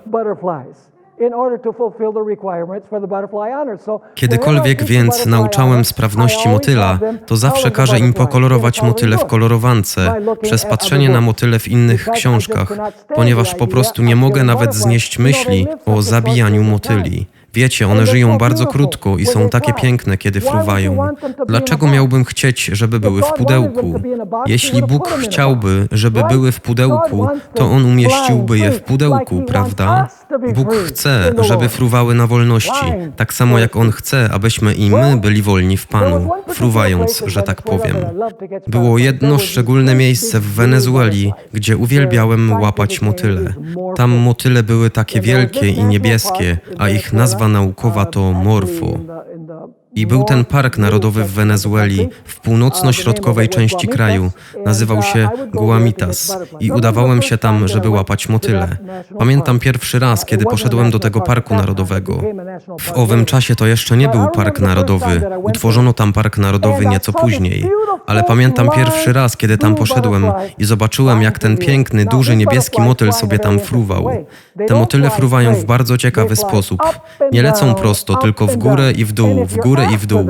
Kiedykolwiek więc nauczałem sprawności motyla, to zawsze każę im pokolorować motyle w kolorowance przez patrzenie na motyle w innych książkach, ponieważ po prostu nie mogę nawet znieść myśli o zabijaniu motyli. Wiecie, one żyją bardzo krótko i są takie piękne, kiedy fruwają. Dlaczego miałbym chcieć, żeby były w pudełku? Jeśli Bóg chciałby, żeby były w pudełku, to On umieściłby je w pudełku, prawda? Bóg chce, żeby fruwały na wolności, tak samo jak On chce, abyśmy i my byli wolni w Panu, fruwając, że tak powiem. Było jedno szczególne miejsce w Wenezueli, gdzie uwielbiałem łapać motyle. Tam motyle były takie wielkie i niebieskie, a ich nazwa naukowa to morfo. I był ten park narodowy w Wenezueli, w północno-środkowej części kraju. Nazywał się Guamitas i udawałem się tam, żeby łapać motyle. Pamiętam pierwszy raz, kiedy poszedłem do tego parku narodowego. W owym czasie to jeszcze nie był park narodowy. Utworzono tam park narodowy nieco później. Ale pamiętam pierwszy raz, kiedy tam poszedłem i zobaczyłem, jak ten piękny, duży niebieski motyl sobie tam fruwał. Te motyle fruwają w bardzo ciekawy sposób. Nie lecą prosto, tylko w górę i w dół, w górę i w dół.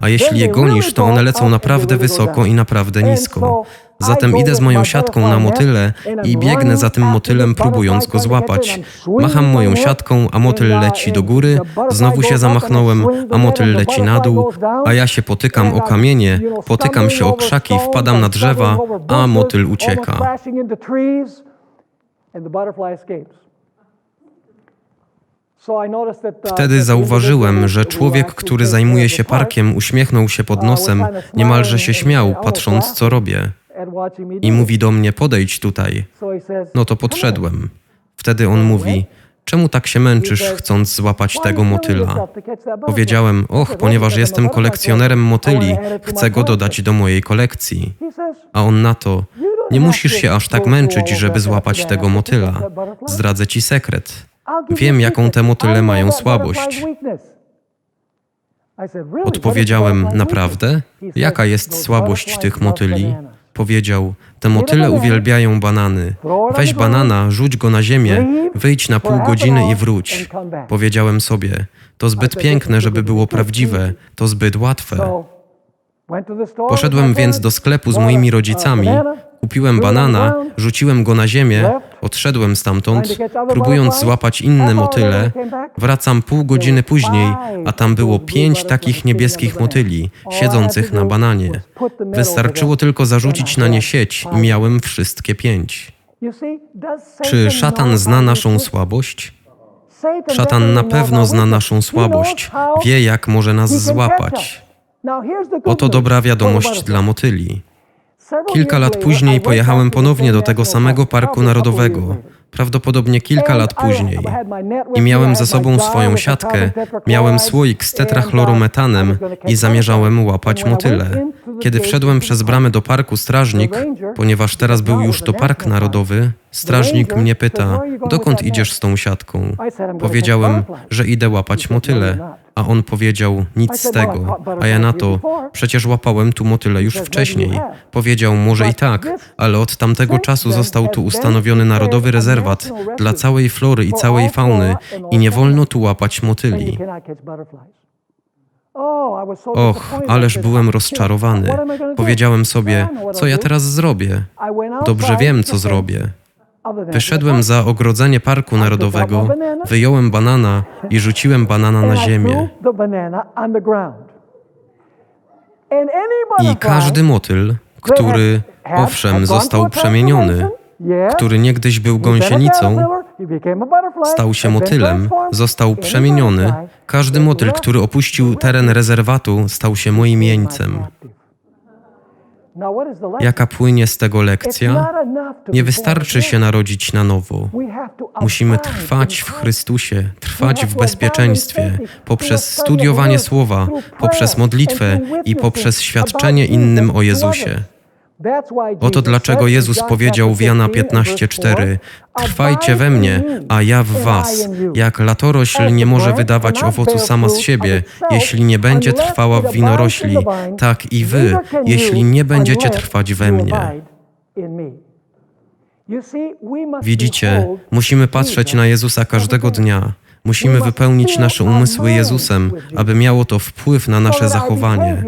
A jeśli je gonisz, to one lecą naprawdę wysoko i naprawdę nisko. Zatem idę z moją siatką na motyle i biegnę za tym motylem, próbując go złapać. Macham moją siatką, a motyl leci do góry, znowu się zamachnąłem, a motyl leci na dół, a ja się potykam o kamienie, potykam się o krzaki, wpadam na drzewa, a motyl ucieka. Wtedy zauważyłem, że człowiek, który zajmuje się parkiem, uśmiechnął się pod nosem, niemalże się śmiał, patrząc co robię. I mówi do mnie, podejdź tutaj. No to podszedłem. Wtedy on mówi, czemu tak się męczysz, chcąc złapać tego motyla? Powiedziałem, och, ponieważ jestem kolekcjonerem motyli, chcę go dodać do mojej kolekcji. A on na to, nie musisz się aż tak męczyć, żeby złapać tego motyla. Zdradzę ci sekret. Wiem, jaką te motyle mają słabość. Odpowiedziałem, naprawdę? Jaka jest słabość tych motyli? Powiedział, te motyle uwielbiają banany. Weź banana, rzuć go na ziemię, wyjdź na pół godziny i wróć. Powiedziałem sobie, to zbyt piękne, żeby było prawdziwe, to zbyt łatwe. Poszedłem więc do sklepu z moimi rodzicami, kupiłem banana, rzuciłem go na ziemię, odszedłem stamtąd, próbując złapać inne motyle. Wracam pół godziny później, a tam było pięć takich niebieskich motyli, siedzących na bananie. Wystarczyło tylko zarzucić na nie sieć. I miałem wszystkie pięć. Czy szatan zna naszą słabość? Szatan na pewno zna naszą słabość, wie jak może nas złapać. Oto dobra wiadomość dla motyli. Kilka lat później pojechałem ponownie do tego samego parku narodowego, prawdopodobnie kilka lat później. I miałem ze sobą swoją siatkę, miałem słoik z tetrachlorometanem i zamierzałem łapać motyle. Kiedy wszedłem przez bramę do parku, strażnik, ponieważ teraz był już to park narodowy, strażnik mnie pyta, dokąd idziesz z tą siatką? Powiedziałem, że idę łapać motyle. A on powiedział, nic z tego. A ja na to, przecież łapałem tu motyle już wcześniej. Powiedział, może i tak, ale od tamtego czasu został tu ustanowiony narodowy rezerwat dla całej flory i całej fauny i nie wolno tu łapać motyli. Och, ależ byłem rozczarowany. Powiedziałem sobie, co ja teraz zrobię? Dobrze wiem, co zrobię. Wyszedłem za ogrodzenie Parku Narodowego, wyjąłem banana i rzuciłem banana na ziemię. I każdy motyl, który owszem został przemieniony, który niegdyś był gąsienicą, stał się motylem, został przemieniony. Każdy motyl, który opuścił teren rezerwatu, stał się moim jeńcem.
captive. Now what is the lesson?
Jaka płynie z tego lekcja? Nie wystarczy się narodzić na nowo. Musimy trwać w. Chrystusie, trwać w bezpieczeństwie, poprzez studiowanie słowa, poprzez modlitwę i poprzez świadczenie innym o Jezusie. Oto dlaczego Jezus powiedział w Jana
15 and verse
15:4
4,
Trwajcie we mnie, a ja w was. Jak latorośl nie może wydawać owocu sama z siebie, jeśli nie będzie trwała w winorośli, tak i wy, jeśli nie będziecie trwać we mnie. Widzicie, musimy patrzeć na Jezusa każdego dnia. Musimy wypełnić nasze umysły Jezusem, aby miało to wpływ na nasze zachowanie.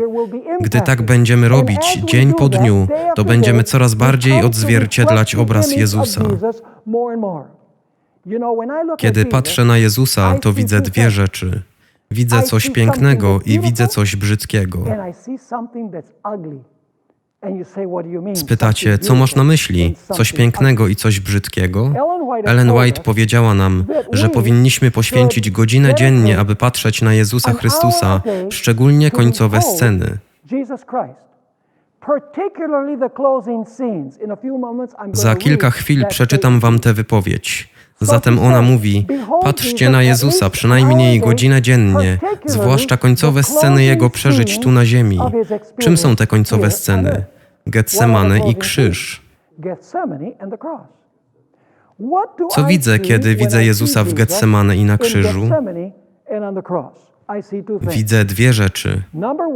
Gdy tak będziemy robić dzień po dniu, to będziemy coraz bardziej odzwierciedlać obraz Jezusa. Kiedy patrzę na Jezusa, to widzę dwie rzeczy. Widzę coś pięknego i widzę coś brzydkiego. Spytacie, co masz na myśli? Coś pięknego i coś brzydkiego? Ellen White powiedziała nam, że powinniśmy poświęcić godzinę dziennie, aby patrzeć na Jezusa Chrystusa, szczególnie końcowe sceny. Za kilka chwil przeczytam wam tę wypowiedź. Zatem ona mówi: Patrzcie na Jezusa przynajmniej godzinę dziennie, zwłaszcza końcowe sceny Jego przeżyć tu na ziemi. Czym są te końcowe sceny? Getsemane i krzyż.
Co widzę, kiedy widzę Jezusa w Getsemane i na krzyżu?
Widzę dwie rzeczy.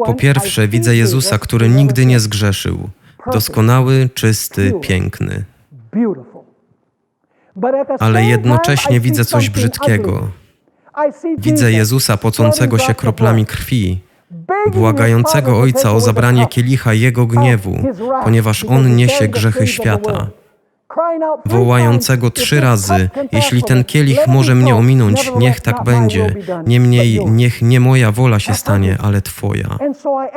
Po pierwsze, widzę Jezusa, który nigdy nie zgrzeszył. Doskonały, czysty, piękny. Ale jednocześnie widzę coś brzydkiego.
Widzę Jezusa pocącego się kroplami krwi, błagającego Ojca o zabranie kielicha Jego gniewu, ponieważ On niesie grzechy świata.
Wołającego trzy razy: Jeśli ten kielich może mnie ominąć, niech tak będzie. Niemniej, niech nie moja wola się stanie, ale Twoja.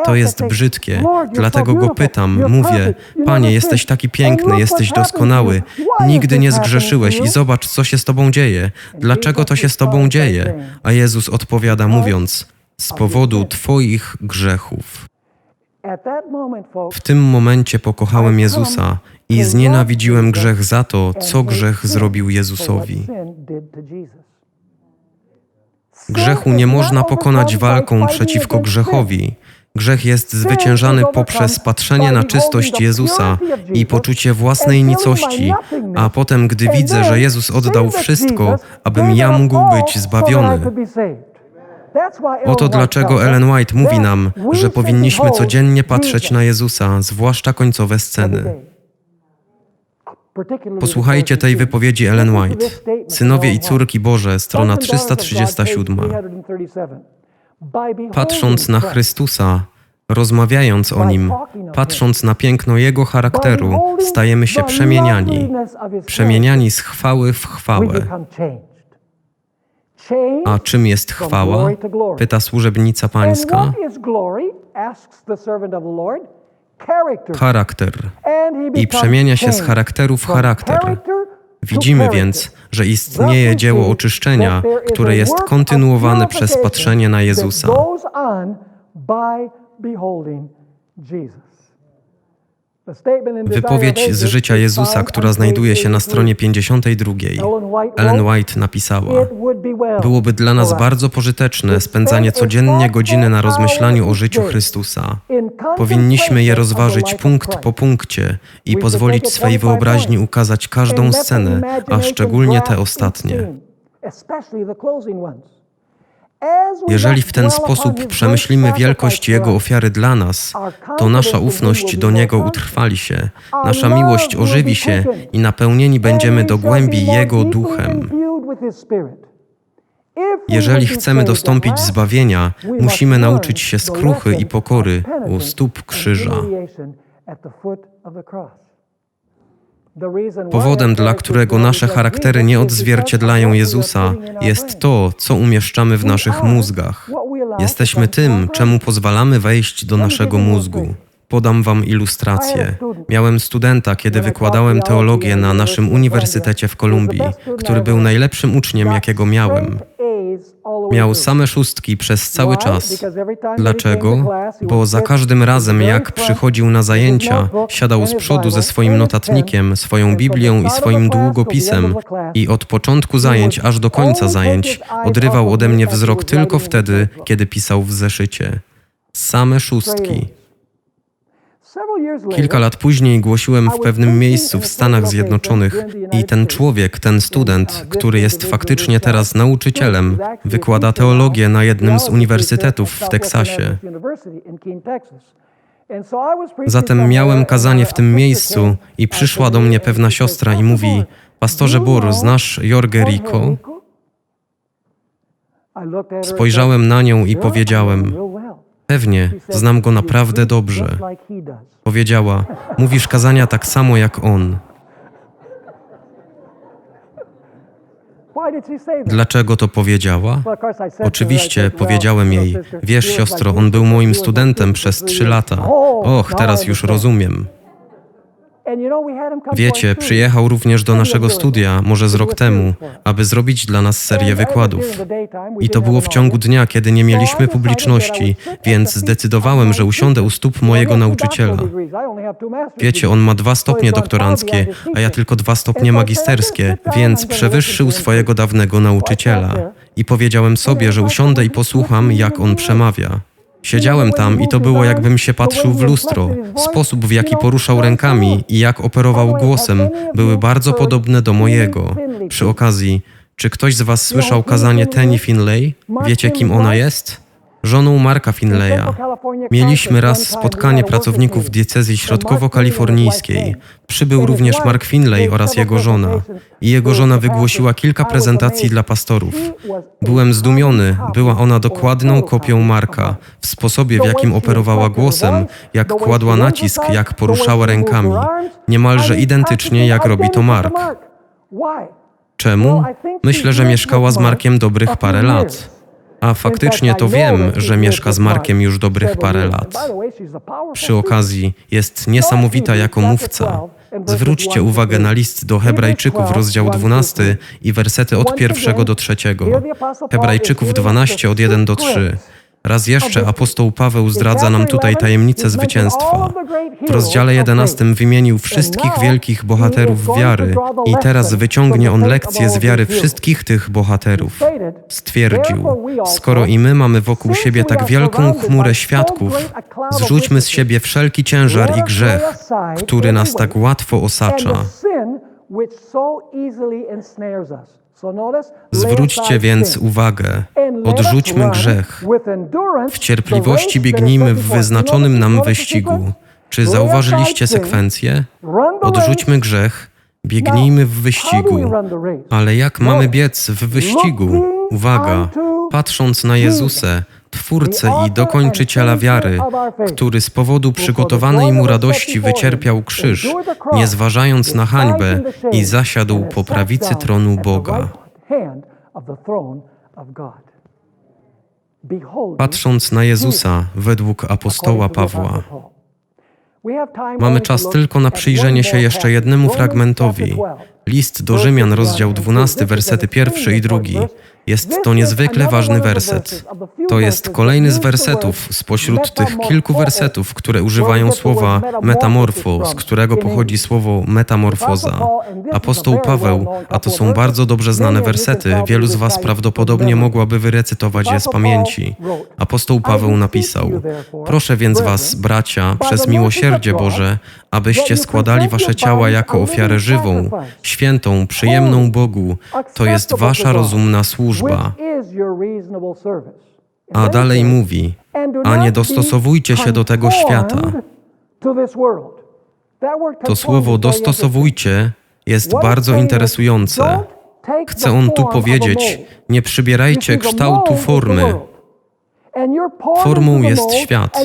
To jest brzydkie, dlatego go pytam, mówię: Panie, jesteś taki piękny, jesteś doskonały, nigdy nie zgrzeszyłeś. i zobacz, co się z Tobą dzieje. Dlaczego to się z Tobą dzieje? A Jezus odpowiada, mówiąc: Z powodu Twoich grzechów. W tym momencie pokochałem Jezusa i znienawidziłem grzech za to, co grzech zrobił Jezusowi. Grzechu nie można pokonać walką przeciwko grzechowi. Grzech jest zwyciężany poprzez patrzenie na czystość Jezusa i poczucie własnej nicości, a potem, gdy widzę, że Jezus oddał wszystko, abym ja mógł być zbawiony. Oto dlaczego Ellen White mówi nam, że powinniśmy codziennie patrzeć na Jezusa, zwłaszcza końcowe sceny. Posłuchajcie tej wypowiedzi Ellen White. Synowie i córki Boże, strona 337. Patrząc na Chrystusa, rozmawiając o Nim, patrząc na piękno Jego charakteru, stajemy się przemieniani, przemieniani z chwały w chwałę. A czym jest chwała? Pyta służebnica pańska. Charakter. I przemienia się z charakteru w charakter. Widzimy więc, że istnieje dzieło oczyszczenia, które jest kontynuowane przez patrzenie na Jezusa. Wypowiedź z życia Jezusa, która znajduje się na stronie 52. Ellen White napisała: Byłoby dla nas bardzo pożyteczne spędzanie codziennie godziny na rozmyślaniu o życiu Chrystusa. Powinniśmy je rozważyć punkt po punkcie i pozwolić swej wyobraźni ukazać każdą scenę, a szczególnie te ostatnie. Jeżeli w ten sposób przemyślimy wielkość Jego ofiary dla nas, to nasza ufność do Niego utrwali się, nasza miłość ożywi się i napełnieni będziemy do głębi Jego duchem. Jeżeli chcemy dostąpić zbawienia, musimy nauczyć się skruchy i pokory u stóp krzyża. Powodem, dla którego nasze charaktery nie odzwierciedlają Jezusa, jest to, co umieszczamy w naszych mózgach. Jesteśmy tym, czemu pozwalamy wejść do naszego mózgu. Podam wam ilustrację. Miałem studenta, kiedy wykładałem teologię na naszym uniwersytecie w Kolumbii, który był najlepszym uczniem, jakiego miałem. Miał same szóstki przez cały czas. Dlaczego? Bo za każdym razem, jak przychodził na zajęcia, siadał z przodu ze swoim notatnikiem, swoją Biblią i swoim długopisem. i od początku zajęć aż do końca zajęć odrywał ode mnie wzrok tylko wtedy, kiedy pisał w zeszycie. Same szóstki. Kilka lat później głosiłem w pewnym miejscu w Stanach Zjednoczonych i ten człowiek, ten student, który jest faktycznie teraz nauczycielem, wykłada teologię na jednym z uniwersytetów w Teksasie. Zatem miałem kazanie w tym miejscu i przyszła do mnie pewna siostra i mówi: Pastorze Bur, znasz Jorge Rico? Spojrzałem na nią i powiedziałem: Pewnie, znam go naprawdę dobrze. Powiedziała: Mówisz kazania tak samo jak on. Dlaczego to powiedziała? Oczywiście powiedziałem jej: Wiesz, siostro, on był moim studentem przez trzy lata. Och, teraz już rozumiem. Wiecie, przyjechał również do naszego studia, może z rok temu, aby zrobić dla nas serię wykładów. I to było w ciągu dnia, kiedy nie mieliśmy publiczności, więc zdecydowałem, że usiądę u stóp mojego nauczyciela. Wiecie, on ma dwa stopnie doktoranckie, a ja tylko dwa stopnie magisterskie, więc przewyższył swojego dawnego nauczyciela. I? Powiedziałem sobie, że usiądę i posłucham, jak on przemawia. Siedziałem tam i to było jakbym się patrzył w lustro. Sposób, w jaki poruszał rękami i jak operował głosem, były bardzo podobne do mojego. Przy okazji, czy ktoś z Was słyszał kazanie Tenny Finlay? Wiecie, kim ona jest? Żoną Marka Finlaya. Mieliśmy raz spotkanie pracowników diecezji środkowo-kalifornijskiej. Przybył również Mark Finlay oraz jego żona. I jego żona wygłosiła kilka prezentacji dla pastorów. Byłem zdumiony, była ona dokładną kopią Marka, w sposobie, w jakim operowała głosem, jak kładła nacisk, jak poruszała rękami. Niemalże identycznie, jak robi to Mark. Czemu? Myślę, że mieszkała z Markiem dobrych parę lat. A faktycznie to wiem, że mieszka z Markiem już dobrych parę lat. Przy okazji jest niesamowita jako mówca. Zwróćcie uwagę na list do Hebrajczyków, rozdział 12 i wersety od pierwszego do trzeciego. Hebrajczyków 12 od 1 do 3. Raz jeszcze apostoł Paweł zdradza nam tutaj tajemnicę zwycięstwa. W rozdziale 11 wymienił wszystkich wielkich bohaterów wiary i teraz wyciągnie on lekcje z wiary wszystkich tych bohaterów. Stwierdził, skoro i my mamy wokół siebie tak wielką chmurę świadków, zrzućmy z siebie wszelki ciężar i grzech, który nas tak łatwo osacza. Zwróćcie więc uwagę, odrzućmy grzech. W cierpliwości biegnijmy w wyznaczonym nam wyścigu. Czy zauważyliście sekwencję? Odrzućmy grzech, biegnijmy w wyścigu. Ale jak mamy biec w wyścigu? Uwaga, patrząc na Jezusę, Twórcę i dokończyciela wiary, który z powodu przygotowanej mu radości wycierpiał krzyż, nie zważając na hańbę i zasiadł po prawicy tronu Boga. Patrząc na Jezusa według apostoła Pawła, mamy czas tylko na przyjrzenie się jeszcze jednemu fragmentowi. List do Rzymian, rozdział 12, wersety pierwszy i drugi. Jest to niezwykle ważny werset. To jest kolejny z wersetów spośród tych kilku wersetów, które używają słowa metamorfo, z którego pochodzi słowo metamorfoza. Apostoł Paweł, a to są bardzo dobrze znane wersety, wielu z Was prawdopodobnie mogłaby wyrecytować je z pamięci. Apostoł Paweł napisał: Proszę więc Was, bracia, przez miłosierdzie Boże, abyście składali Wasze ciała jako ofiarę żywą, świętą, przyjemną Bogu. To jest Wasza rozumna służba. A dalej mówi, a nie dostosowujcie się do tego świata. To słowo dostosowujcie jest bardzo interesujące. Chce on tu powiedzieć, nie przybierajcie kształtu formy. Formą jest świat.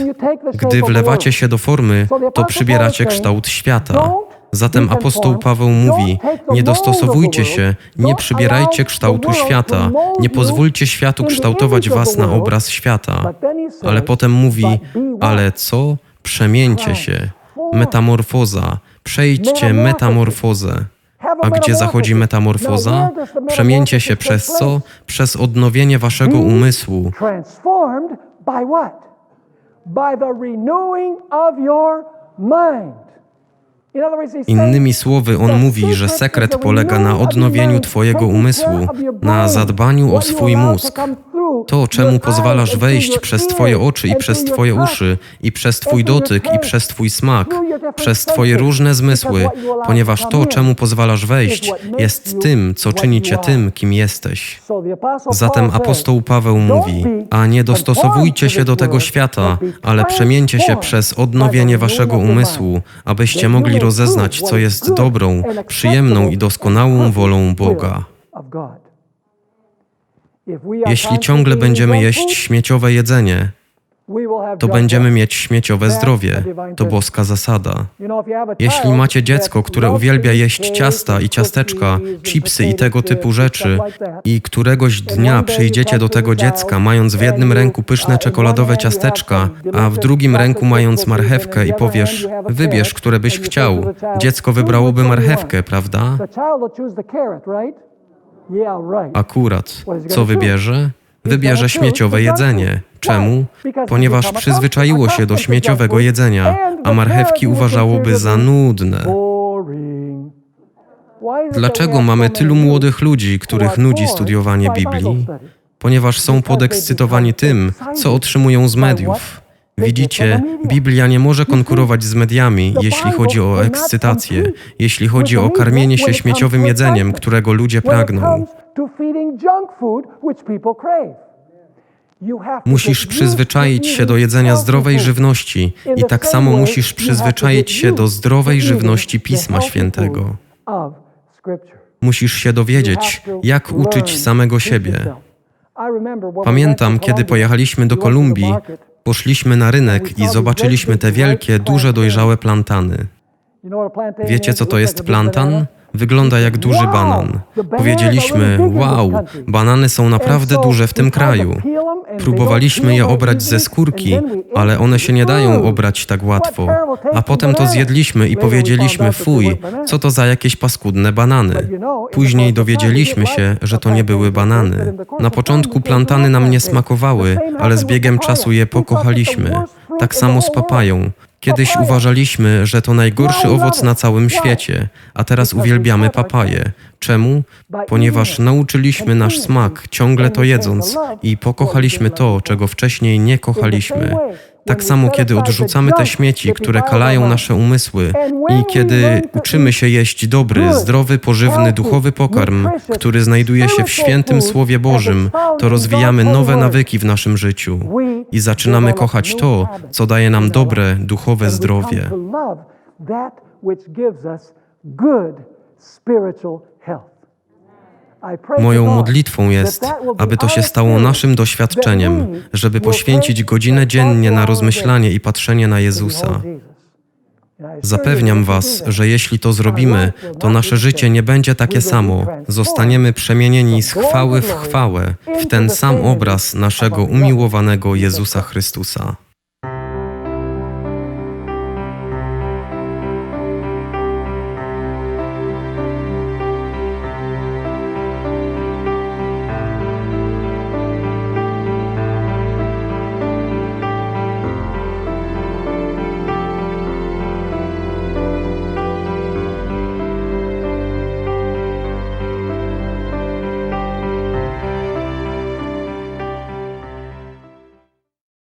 Gdy wlewacie się do formy, to przybieracie kształt świata. Zatem apostoł Paweł mówi: Nie dostosowujcie się, nie przybierajcie kształtu świata, nie pozwólcie światu kształtować was na obraz świata. Ale potem mówi: Ale co? Przemieńcie się. Metamorfoza. Przejdźcie metamorfozę. A gdzie zachodzi metamorfoza? Przemieńcie się przez co? Przez odnowienie waszego umysłu.
By the renewing of your mind.
Innymi słowy, on mówi, że sekret polega na odnowieniu Twojego umysłu, na zadbaniu o swój mózg. To, czemu pozwalasz wejść przez Twoje oczy i przez Twoje uszy, i przez Twój dotyk, i przez Twój smak, przez Twoje różne zmysły, ponieważ
to
czemu pozwalasz wejść, jest tym, co czyni Cię tym, kim jesteś. Zatem apostoł Paweł
"Don't
mówi, a nie dostosowujcie się do tego świata, ale przemieńcie się przez odnowienie waszego umysłu, abyście mogli rozeznać, co jest dobrą, przyjemną i doskonałą wolą Boga. Jeśli ciągle będziemy jeść śmieciowe jedzenie, to będziemy mieć śmieciowe zdrowie. To boska zasada. Jeśli macie dziecko, które uwielbia jeść ciasta i ciasteczka, chipsy i tego typu rzeczy i któregoś dnia przyjdziecie do tego dziecka mając w jednym ręku pyszne czekoladowe ciasteczka, a w drugim ręku mając marchewkę i powiesz, wybierz, które byś chciał. Dziecko wybrałoby marchewkę, prawda? Akurat. Co wybierze? Wybierze śmieciowe jedzenie. Czemu? Ponieważ przyzwyczaiło się do śmieciowego jedzenia, a marchewki uważałoby za nudne. Dlaczego mamy tylu młodych ludzi, których nudzi studiowanie Biblii? Ponieważ są podekscytowani tym, co otrzymują z mediów. Widzicie, Biblia nie może konkurować z mediami, jeśli chodzi o ekscytację, jeśli chodzi o karmienie się śmieciowym jedzeniem, którego ludzie pragną. Musisz przyzwyczaić się do jedzenia zdrowej żywności i tak samo musisz przyzwyczaić się do zdrowej żywności Pisma Świętego. Musisz się dowiedzieć, jak uczyć samego siebie. Pamiętam, kiedy pojechaliśmy do Kolumbii, poszliśmy na rynek i zobaczyliśmy te wielkie, duże, dojrzałe plantany. Wiecie, co to jest plantan? Wygląda jak duży banan. Powiedzieliśmy, wow, banany są naprawdę duże w tym kraju. Próbowaliśmy je obrać ze skórki, ale one się nie dają obrać tak łatwo. A potem to zjedliśmy i powiedzieliśmy, fuj, co to za jakieś paskudne banany. Później dowiedzieliśmy się, że to nie były banany. Na początku plantany nam nie smakowały, ale z biegiem czasu je pokochaliśmy. Tak samo z papają. Kiedyś uważaliśmy, że to najgorszy owoc na całym świecie, a teraz uwielbiamy papaję. Czemu? Ponieważ nauczyliśmy nasz smak, ciągle to jedząc, i pokochaliśmy to, czego wcześniej nie kochaliśmy. Tak samo, kiedy odrzucamy te śmieci, które kalają nasze umysły, i kiedy uczymy się jeść dobry, zdrowy, pożywny, duchowy pokarm, który znajduje się w świętym Słowie Bożym, to rozwijamy nowe nawyki w naszym życiu i zaczynamy kochać to, co daje nam dobre, duchowe zdrowie. Moją modlitwą jest, aby to się stało naszym doświadczeniem, żeby poświęcić godzinę dziennie na rozmyślanie i patrzenie na Jezusa. Zapewniam Was, że jeśli to zrobimy, to nasze życie nie będzie takie samo. Zostaniemy przemienieni z chwały w chwałę, w ten sam obraz naszego umiłowanego Jezusa Chrystusa.